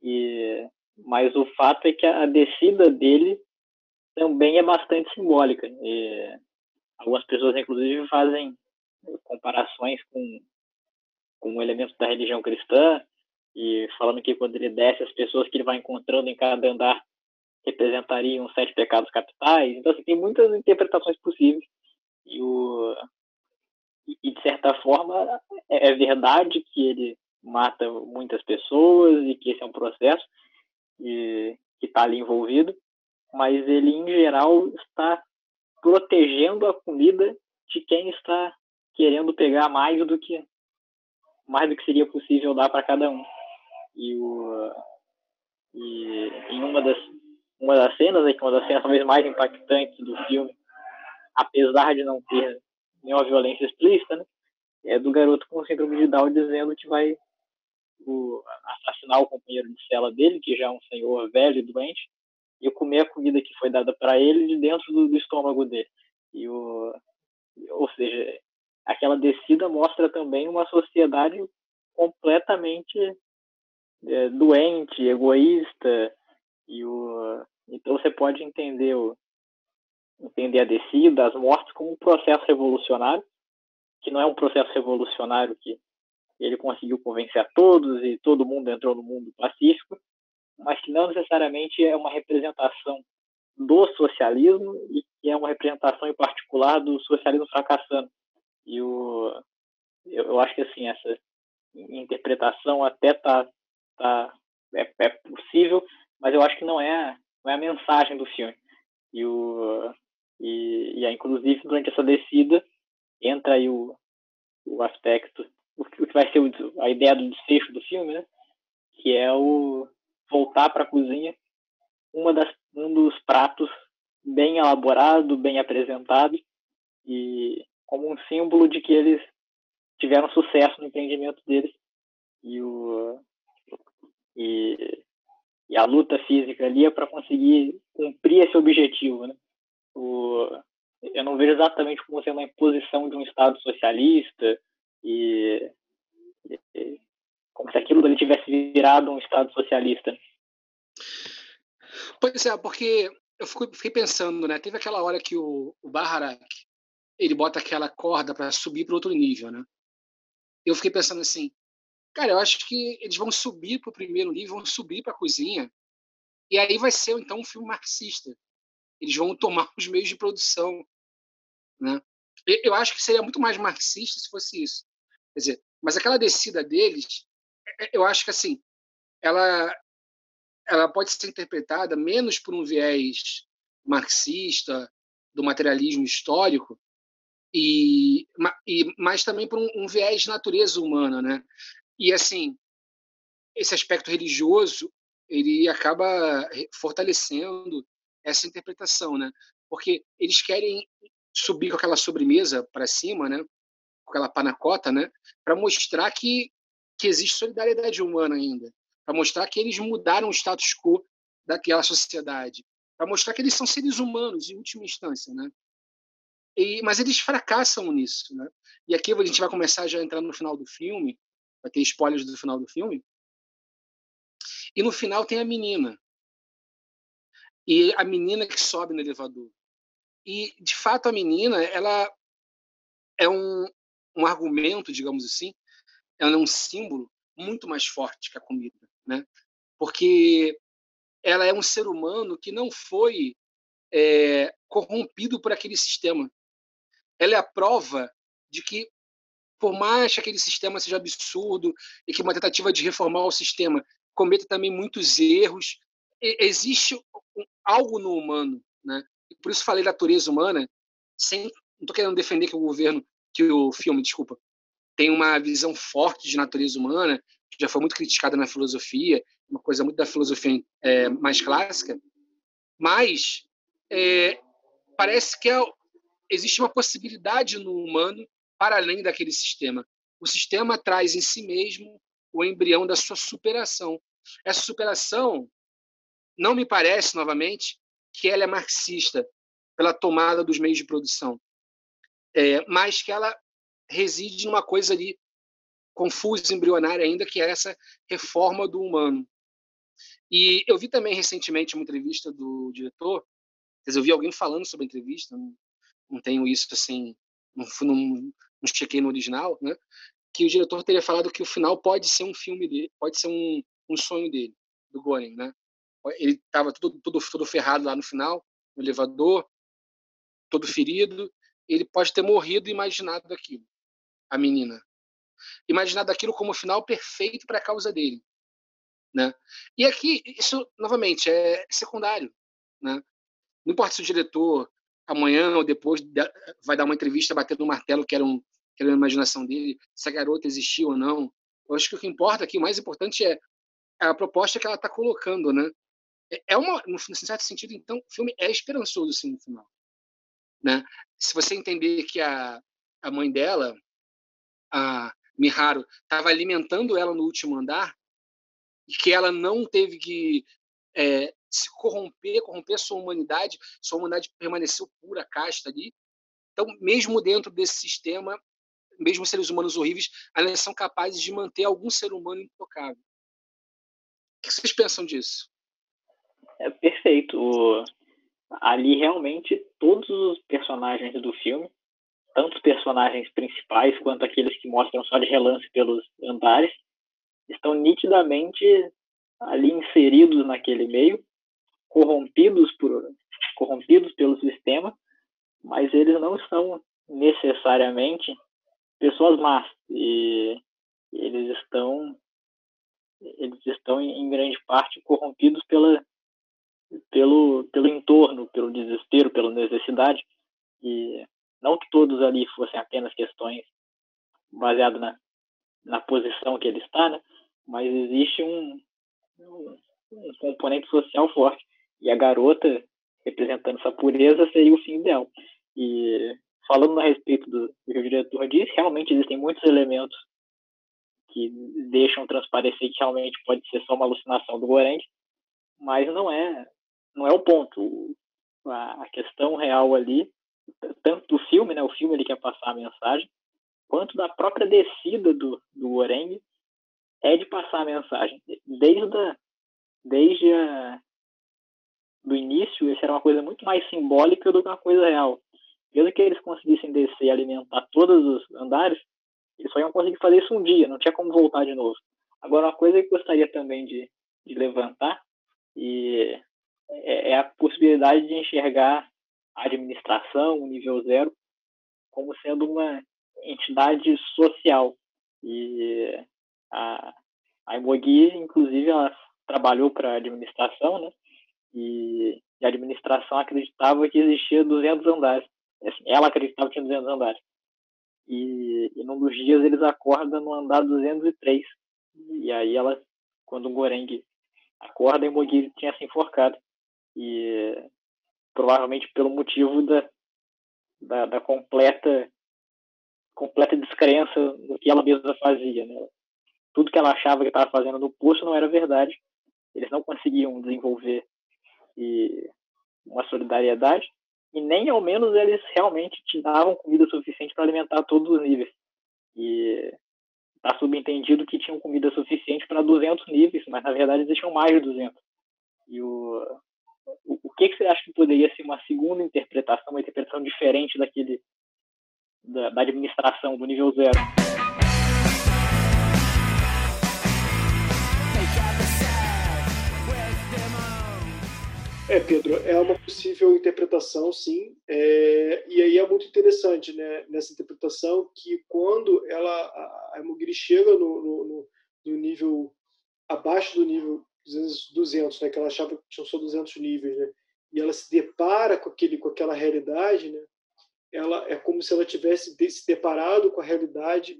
E mas o fato é que a descida dele também é bastante simbólica. E algumas pessoas, inclusive, fazem comparações com, com elementos da religião cristã e falando que quando ele desce, as pessoas que ele vai encontrando em cada andar representariam sete pecados capitais. Então, assim, tem muitas interpretações possíveis. E, o, e de certa forma, é, é verdade que ele mata muitas pessoas e que esse é um processo e, que está ali envolvido, mas ele, em geral, está protegendo a comida de quem está querendo pegar mais do que mais do que seria possível dar para cada um. E, o, e em uma das uma das cenas, que é uma das cenas talvez mais impactantes do filme, apesar de não ter nenhuma violência explícita, né, é do garoto com síndrome de Down dizendo que vai o, assassinar o companheiro de cela dele, que já é um senhor velho e doente, e comer a comida que foi dada para ele de dentro do, do estômago dele. E o, ou seja, aquela descida mostra também uma sociedade completamente é, doente, egoísta, e o, então você pode entender o, entender a descida, as mortes como um processo revolucionário, que não é um processo revolucionário que ele conseguiu convencer a todos e todo mundo entrou no mundo pacífico, mas que não necessariamente é uma representação do socialismo e que é uma representação em particular do socialismo fracassando. E o, eu, eu acho que assim essa interpretação até tá, tá é, é possível, mas eu acho que não é não é a mensagem do filme. E o e, e inclusive durante essa descida entra aí o, o aspecto o que vai ser o, a ideia do desfecho do filme, né? Que é o voltar para a cozinha, uma das um dos pratos bem elaborado, bem apresentado e como um símbolo de que eles tiveram sucesso no empreendimento deles e o e, e a luta física ali é para conseguir cumprir esse objetivo, né? O, eu não vejo exatamente como ser uma imposição de um Estado socialista e, e como se aquilo ali tivesse virado um Estado socialista. Pois é, porque eu fiquei pensando, né? Teve aquela hora que o, o Baharak ele bota aquela corda para subir para outro nível, né? Eu fiquei pensando assim, cara, eu acho que eles vão subir para o primeiro nível, vão subir para a cozinha, e aí vai ser então um filme marxista. Eles vão tomar os meios de produção, né? Eu acho que seria muito mais marxista se fosse isso. Quer dizer, mas aquela descida deles, é, é, eu acho que assim, ela ela pode ser interpretada menos por um viés marxista do materialismo histórico e, e mas também por um, um viés de natureza humana, né? E assim, esse aspecto religioso ele acaba fortalecendo essa interpretação, né? Porque eles querem subir com aquela sobremesa para cima, né? Aquela panacota, né? Para mostrar que que existe solidariedade humana ainda, para mostrar que eles mudaram o status quo daquela sociedade, para mostrar que eles são seres humanos em última instância, né? E, mas eles fracassam nisso, né? E aqui a gente vai começar já a entrar no final do filme, vai ter spoilers do final do filme. E no final tem a menina. e a menina que sobe no elevador. E, de fato, a menina ela é um, um argumento, digamos assim, ela é um símbolo muito mais forte que a comida, né? Porque ela é um ser humano que não foi é, corrompido por aquele sistema. Ela é a prova de que, por mais que aquele sistema seja absurdo e que uma tentativa de reformar o sistema cometa também muitos erros, existe algo no humano, né? E por isso falei da natureza humana, sem não estou querendo defender que o governo, que o filme, desculpa, tem uma visão forte de natureza humana, que já foi muito criticada na filosofia, uma coisa muito da filosofia é, mais clássica, mas é, parece que é, existe uma possibilidade no humano para além daquele sistema. O sistema traz em si mesmo o embrião da sua superação. Essa superação não me parece, novamente, que ela é marxista pela tomada dos meios de produção, é, mas que ela reside numa coisa ali confusa, embrionária ainda, que é essa reforma do humano. E eu vi também recentemente uma entrevista do diretor, eu vi alguém falando sobre a entrevista, não, não tenho isso assim, não, não, não chequei no original, né? que o diretor teria falado que o final pode ser um filme dele, pode ser um, um sonho dele, do Goren, né? Ele estava todo, todo, todo ferrado lá no final, no elevador, todo ferido. Ele pode ter morrido e imaginado aquilo, a menina. Imaginado aquilo como o final perfeito para a causa dele. Né? E aqui, isso, novamente, é secundário. Né? Não importa se o diretor, amanhã ou depois, vai dar uma entrevista batendo no martelo que era, um, que era uma imaginação dele, se a garota existiu ou não. Eu acho que o que importa aqui, o mais importante é a proposta que ela está colocando, né? É, é uma, no certo sentido, então, o filme é esperançoso, sim, no final. Né? Se você entender que a, a mãe dela, a Miharu, estava alimentando ela no último andar e que ela não teve que é, se corromper, corromper sua humanidade, sua humanidade permaneceu pura, casta ali. Então, mesmo dentro desse sistema, mesmo seres humanos horríveis, elas são capazes de manter algum ser humano intocável. O que vocês pensam disso? É perfeito. Ali realmente todos os personagens do filme, tanto os personagens principais quanto aqueles que mostram só de relance pelos andares, estão nitidamente ali inseridos naquele meio, corrompidos por corrompidos pelo sistema, mas eles não são necessariamente pessoas más. E eles estão eles estão em grande parte corrompidos pela pelo pelo entorno, pelo desespero, pela necessidade e não que todos ali fossem apenas questões baseadas na na posição que ele está, né? Mas existe um, um, componente social forte e a garota representando essa pureza seria o fim ideal. E falando a respeito do, do que o diretor disse, realmente existem muitos elementos que deixam transparecer que realmente pode ser só uma alucinação do Goreng, mas não é não é o ponto. A, a questão real ali, tanto do filme, né, o filme ele quer passar a mensagem, quanto da própria descida do, do Goreng é de passar a mensagem. Desde a, desde a, do início, isso era uma coisa muito mais simbólica do que uma coisa real. Mesmo que eles conseguissem descer e alimentar todos os andares, eles só iam conseguir fazer isso um dia, não tinha como voltar de novo. Agora, uma coisa que eu gostaria também de, de levantar e é, é, a possibilidade de enxergar a administração, o nível zero, como sendo uma entidade social. E a, a Imogi, inclusive, ela trabalhou para a administração, né? E, e, a administração acreditava que existia 200 andares. Assim, ela acreditava que tinha 200 andares. E, e num dos dias eles acordam no andar 203. E aí ela, quando o Goreng acorda, a Imogi tinha se enforcado. E provavelmente pelo motivo da, da, da completa completa descrença no que ela mesma fazia. Né? Tudo que ela achava que estava fazendo no poço não era verdade. Eles não conseguiam desenvolver e uma solidariedade e nem ao menos eles realmente te davam comida suficiente para alimentar todos os níveis. E está subentendido que tinham comida suficiente para 200 níveis, mas na verdade existiam mais de 200. E o, o, que, que você acha que poderia ser uma segunda interpretação, uma interpretação diferente daquele da, da administração do nível zero? É, Pedro, é uma possível interpretação, sim. É, e aí é muito interessante né, nessa interpretação que quando ela, a, a chega no, no, no, nível abaixo do nível 200, né, que ela achava que tinham só 200 níveis, né, e ela se depara com, aquele, com aquela realidade, né, ela é como se ela tivesse se deparado com a realidade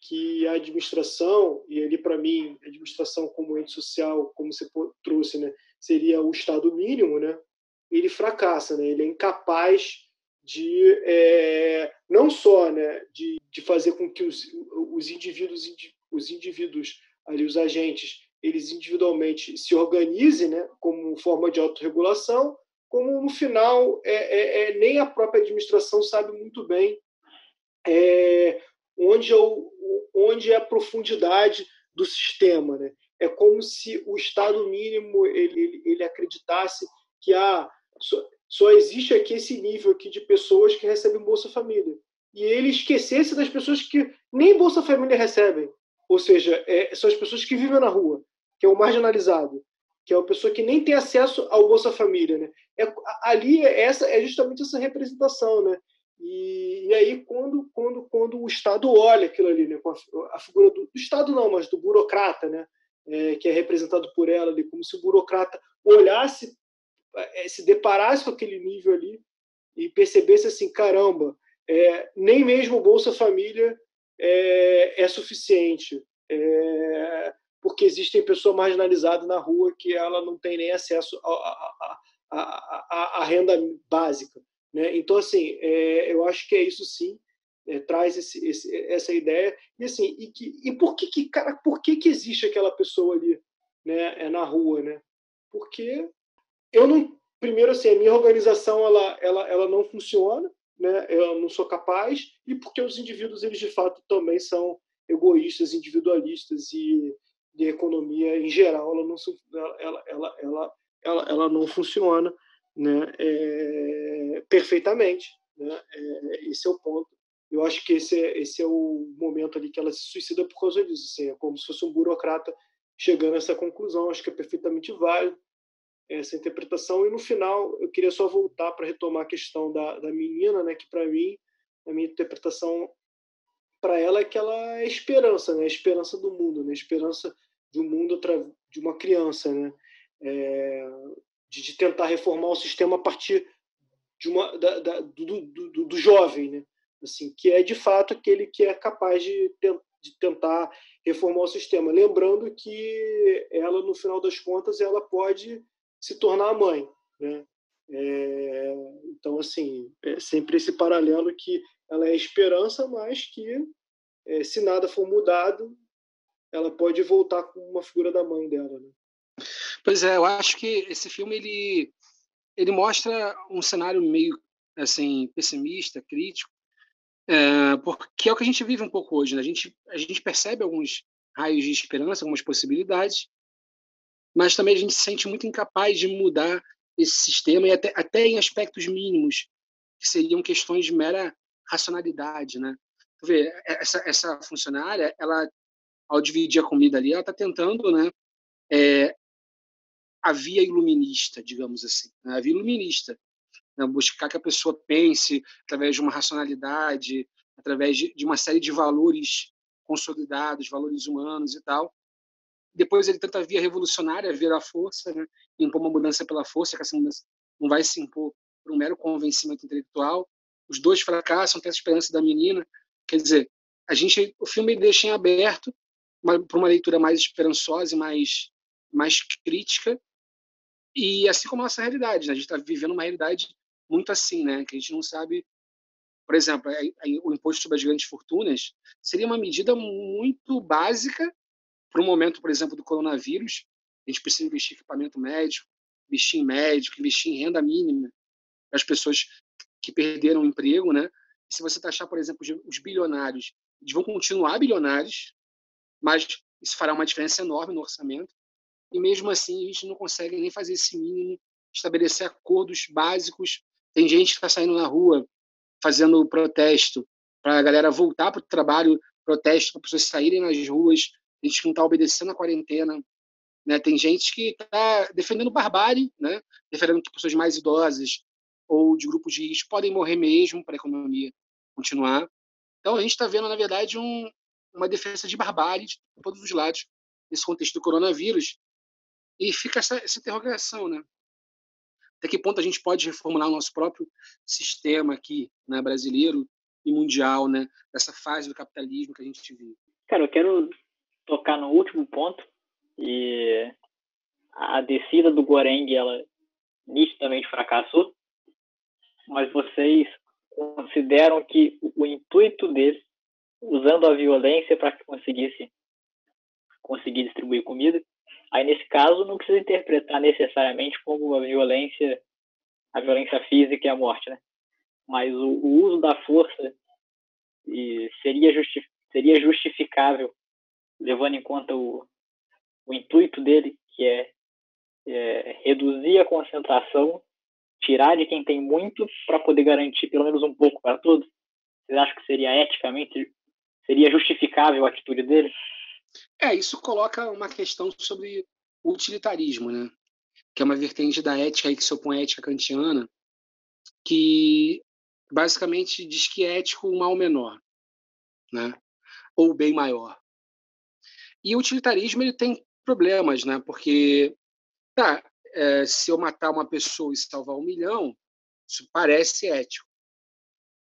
que a administração, e ali para mim, a administração como ente social, como você trouxe, né, seria o Estado mínimo, né? ele fracassa, né? ele é incapaz de é, não só né, de, de fazer com que os, os indivíduos os indivíduos ali os agentes eles individualmente se organizem né, como forma de autorregulação, como no final é, é, é nem a própria administração sabe muito bem é, onde, é o, onde é a profundidade do sistema. Né? é como se o Estado mínimo ele, ele, ele acreditasse que ah, só, só, existe aqui esse nível aqui de pessoas que recebem Bolsa Família. E ele esquecesse das pessoas que nem Bolsa Família recebem. Ou seja, é, são as pessoas que vivem na rua, que é o marginalizado, que é a pessoa que nem tem acesso ao Bolsa Família. Né? É, ali, é essa é justamente essa representação. Né? E, e, aí, quando, quando, quando o Estado olha aquilo ali, né, a, a figura do, do, Estado, não, mas do burocrata, né, é, que é representado por ela ali, como se o burocrata olhasse, é, se deparasse com aquele nível ali e percebesse assim, caramba, é, nem mesmo o Bolsa Família é, é suficiente, é, porque existem pessoas marginalizadas na rua que ela não tem nem acesso à renda básica. Né? Então, assim, é, eu acho que é isso sim é, traz esse, esse, essa ideia e assim e, que, e por que que cara por que que existe aquela pessoa ali né é na rua né porque eu não primeiro assim a minha organização ela ela, ela não funciona né eu não sou capaz e porque os indivíduos eles de fato também são egoístas individualistas e de economia em geral ela não ela ela ela ela, ela não funciona né é, perfeitamente né é, esse é o ponto eu acho que esse é, esse é o momento ali que ela se suicida por causa disso. Assim, é como se fosse um burocrata chegando a essa conclusão. Acho que é perfeitamente válido essa interpretação. E no final, eu queria só voltar para retomar a questão da, da menina, né, que para mim, a minha interpretação para ela é que ela é esperança, né, a esperança do mundo, né, a esperança de um mundo de uma criança, né, é, de, de, tentar reformar o sistema a partir de uma da, da, do, do, do jovem, né, assim, que é de fato aquele que é capaz de, de tentar reformar o sistema. Lembrando que ela, no final das contas, ela pode se tornar a mãe, né? É, então, assim, é sempre esse paralelo que ela é esperança, mas que é, se nada for mudado, ela pode voltar com uma figura da mãe dela. Né? Pois é, eu acho que esse filme ele ele mostra um cenário meio assim pessimista, crítico, é, porque é o que a gente vive um pouco hoje. Né? A, gente, a gente percebe alguns raios de esperança, algumas possibilidades, mas também a gente se sente muito incapaz de mudar esse sistema, e até, até em aspectos mínimos, que seriam questões de mera racionalidade. Né? Vê, essa, essa funcionária, ela, ao dividir a comida ali, ela está tentando né, é, a via iluminista, digamos assim, né? a via iluminista né, buscar que a pessoa pense através de uma racionalidade, através de, de uma série de valores consolidados, valores humanos e tal. Depois ele tenta a via revolucionária, a via da força, né, impor uma mudança pela força, que essa mudança não vai se impor por um mero convencimento intelectual. Os dois fracassam, tem essa esperança da menina. Quer dizer, a gente, o filme deixa em aberto para uma leitura mais esperançosa e mais, mais crítica, e assim como a nossa realidade. Né? A gente está vivendo uma realidade muito assim, né? Que a gente não sabe, por exemplo, o imposto sobre as grandes fortunas seria uma medida muito básica para o momento, por exemplo, do coronavírus. A gente precisa investir em equipamento médico, investir em médico, investir em renda mínima para as pessoas que perderam o emprego, né? E se você taxar, por exemplo, os bilionários, eles vão continuar bilionários, mas isso fará uma diferença enorme no orçamento. E mesmo assim, a gente não consegue nem fazer esse mínimo estabelecer acordos básicos. Tem gente que está saindo na rua fazendo protesto para a galera voltar para o trabalho, protesto para pessoas saírem nas ruas, a gente não está obedecendo a quarentena. Né? Tem gente que está defendendo barbárie, né? defendendo que pessoas mais idosas ou de grupos de risco podem morrer mesmo para a economia continuar. Então, a gente está vendo, na verdade, um, uma defesa de barbárie de todos os lados nesse contexto do coronavírus. E fica essa, essa interrogação, né? Até que ponto a gente pode reformular o nosso próprio sistema aqui, né, brasileiro e mundial, né, dessa fase do capitalismo que a gente vive? Cara, eu quero tocar no último ponto e a descida do Goreng ela nitidamente fracassou, mas vocês consideram que o intuito deles, usando a violência para que conseguisse conseguir distribuir comida, aí nesse caso não precisa interpretar necessariamente como a violência, a violência física e a morte, né? Mas o, o uso da força seria, justi seria justificável levando em conta o, o intuito dele, que é, é reduzir a concentração tirar de quem tem muito para poder garantir pelo menos um pouco para todos? Vocês acham que seria eticamente, seria justificável a atitude dele? É, isso coloca uma questão sobre o utilitarismo, né? Que é uma vertente da ética aí que se opõe à ética kantiana, que basicamente diz que é ético o mal menor, né? Ou o bem maior. E o utilitarismo ele tem problemas, né? Porque tá, é, se eu matar uma pessoa e salvar um milhão, isso parece ético.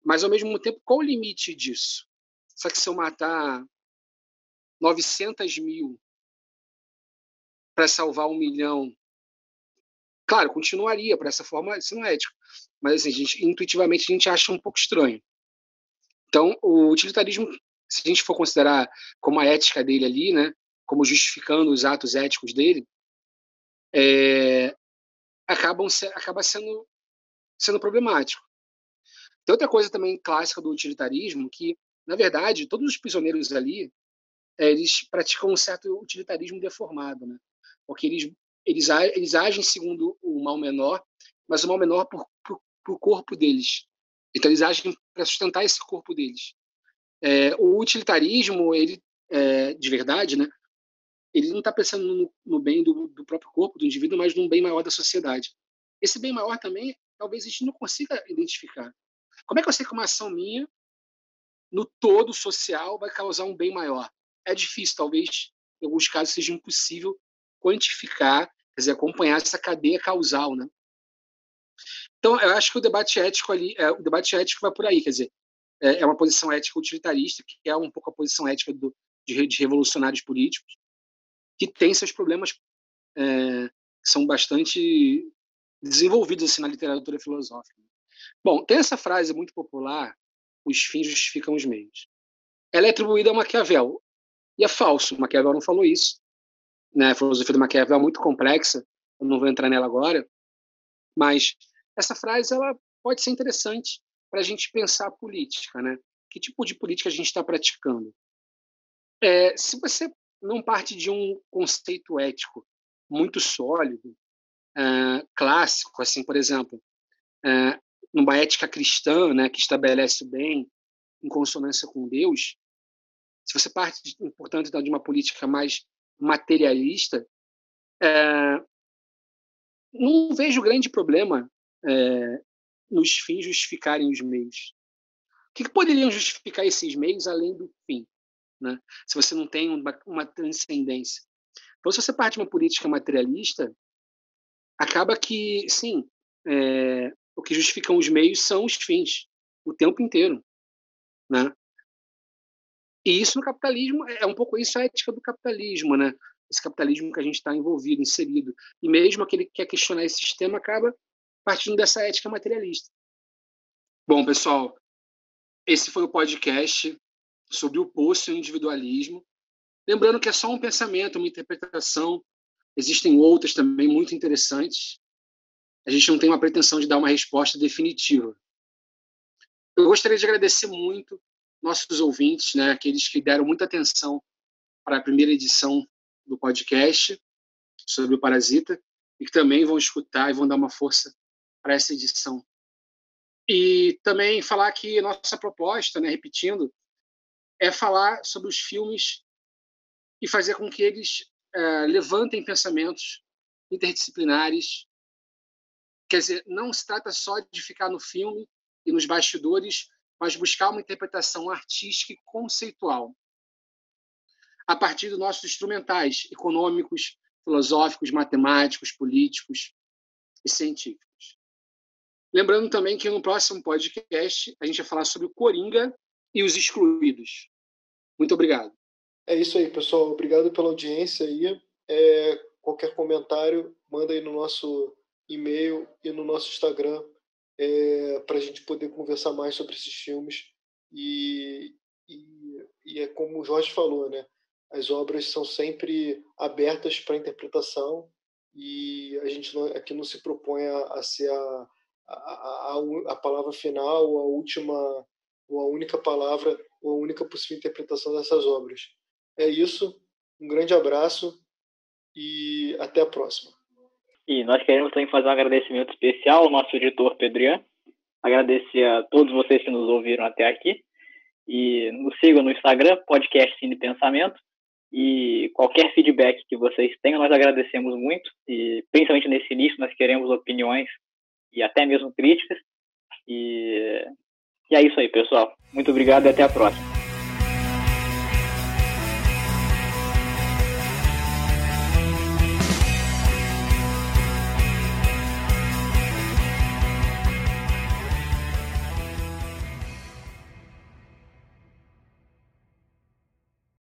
Mas, ao mesmo tempo, qual o limite disso? Só que se eu matar 900 mil para salvar um milhão, claro, continuaria para essa forma, isso não é ético. Mas, assim, a gente, intuitivamente, a gente acha um pouco estranho. Então, o utilitarismo, se a gente for considerar como a ética dele ali, né, como justificando os atos éticos dele, é, acabam se, acaba sendo, sendo problemático. Tem outra coisa também clássica do utilitarismo, que, na verdade, todos os prisioneiros ali, é, eles praticam um certo utilitarismo deformado, né? porque eles, eles, eles agem segundo o mal menor, mas o mal menor para o corpo deles. Então, eles agem para sustentar esse corpo deles. É, o utilitarismo, ele, é, de verdade, né, ele não está pensando no, no bem do, do, próprio corpo do indivíduo, mas num bem maior da sociedade. Esse bem maior também, talvez a gente não consiga identificar. Como é que eu sei que uma ação minha, no todo social, vai causar um bem maior? É difícil, talvez, em alguns casos, seja impossível quantificar, quer dizer, acompanhar essa cadeia causal, né? Então, eu acho que o debate ético ali, é, o debate ético vai por aí, quer dizer, é, é uma posição ética utilitarista, que é um pouco a posição ética do, de, de revolucionários políticos, que tem seus problemas é, que são bastante desenvolvidos assim, na literatura filosófica. Bom, tem essa frase muito popular: os fins justificam os meios. Ela é atribuída a Maquiavel. E é falso, Maquiavel não falou isso. Né? A filosofia do Maquiavel é muito complexa, eu não vou entrar nela agora, mas essa frase ela pode ser interessante para a gente pensar a política. Né? Que tipo de política a gente está praticando? É, se você não parte de um conceito ético muito sólido, uh, clássico, assim, por exemplo, uh, numa ética cristã, né, que estabelece o bem em consonância com Deus, se você parte, portanto, de uma política mais materialista, uh, não vejo grande problema nos fins justificarem os meios. O que, que poderiam justificar esses meios além do fim? né? se você não tem uma, uma transcendência. Então, se você parte de uma política materialista, acaba que, sim, é, o que justificam os meios são os fins, o tempo inteiro. Né? E isso no capitalismo, é um pouco isso a ética do capitalismo, né? esse capitalismo que a gente está envolvido, inserido. E mesmo aquele que quer questionar esse sistema acaba partindo dessa ética materialista. Bom, pessoal, esse foi o podcast sobre o poço e o individualismo. Lembrando que é só um pensamento, uma interpretação. Existem outras também muito interessantes. A gente não tem uma pretensão de dar uma resposta definitiva. Eu gostaria de agradecer muito nossos ouvintes, né, aqueles que deram muita atenção para a primeira edição do podcast sobre o Parasita. e que também vão escutar e vão dar uma força para essa edição. E também falar que nossa proposta, né, repetindo, é falar sobre os filmes e fazer com que eles é, levantem pensamentos interdisciplinares. Quer dizer, não se trata só de ficar no filme e nos bastidores, mas buscar uma interpretação artística e conceitual a partir dos nossos instrumentais econômicos, filosóficos, matemáticos, políticos e científicos. Lembrando também que no próximo podcast a gente vai falar sobre o Coringa e os excluídos. Muito obrigado. É isso aí, pessoal. Obrigado pela audiência aí. É, qualquer comentário, manda aí no nosso e-mail e no nosso Instagram é, para a gente poder conversar mais sobre esses filmes. E, e, e, é como o Jorge falou, né? As obras são sempre abertas para interpretação e a gente não, aqui não se propõe a, a ser a, a, a, a palavra final, a última, ou a única palavra, ou a única possível interpretação dessas obras. É isso. Um grande abraço e até a próxima. E nós queremos também fazer um agradecimento especial ao nosso editor Pedrian. Agradecer a todos vocês que nos ouviram até aqui. E nos sigam no Instagram, podcast Cine Pensamento. E qualquer feedback que vocês tenham, nós agradecemos muito. E principalmente nesse início, nós queremos opiniões e até mesmo críticas. E, e é isso aí, pessoal. Muito obrigado e até a próxima.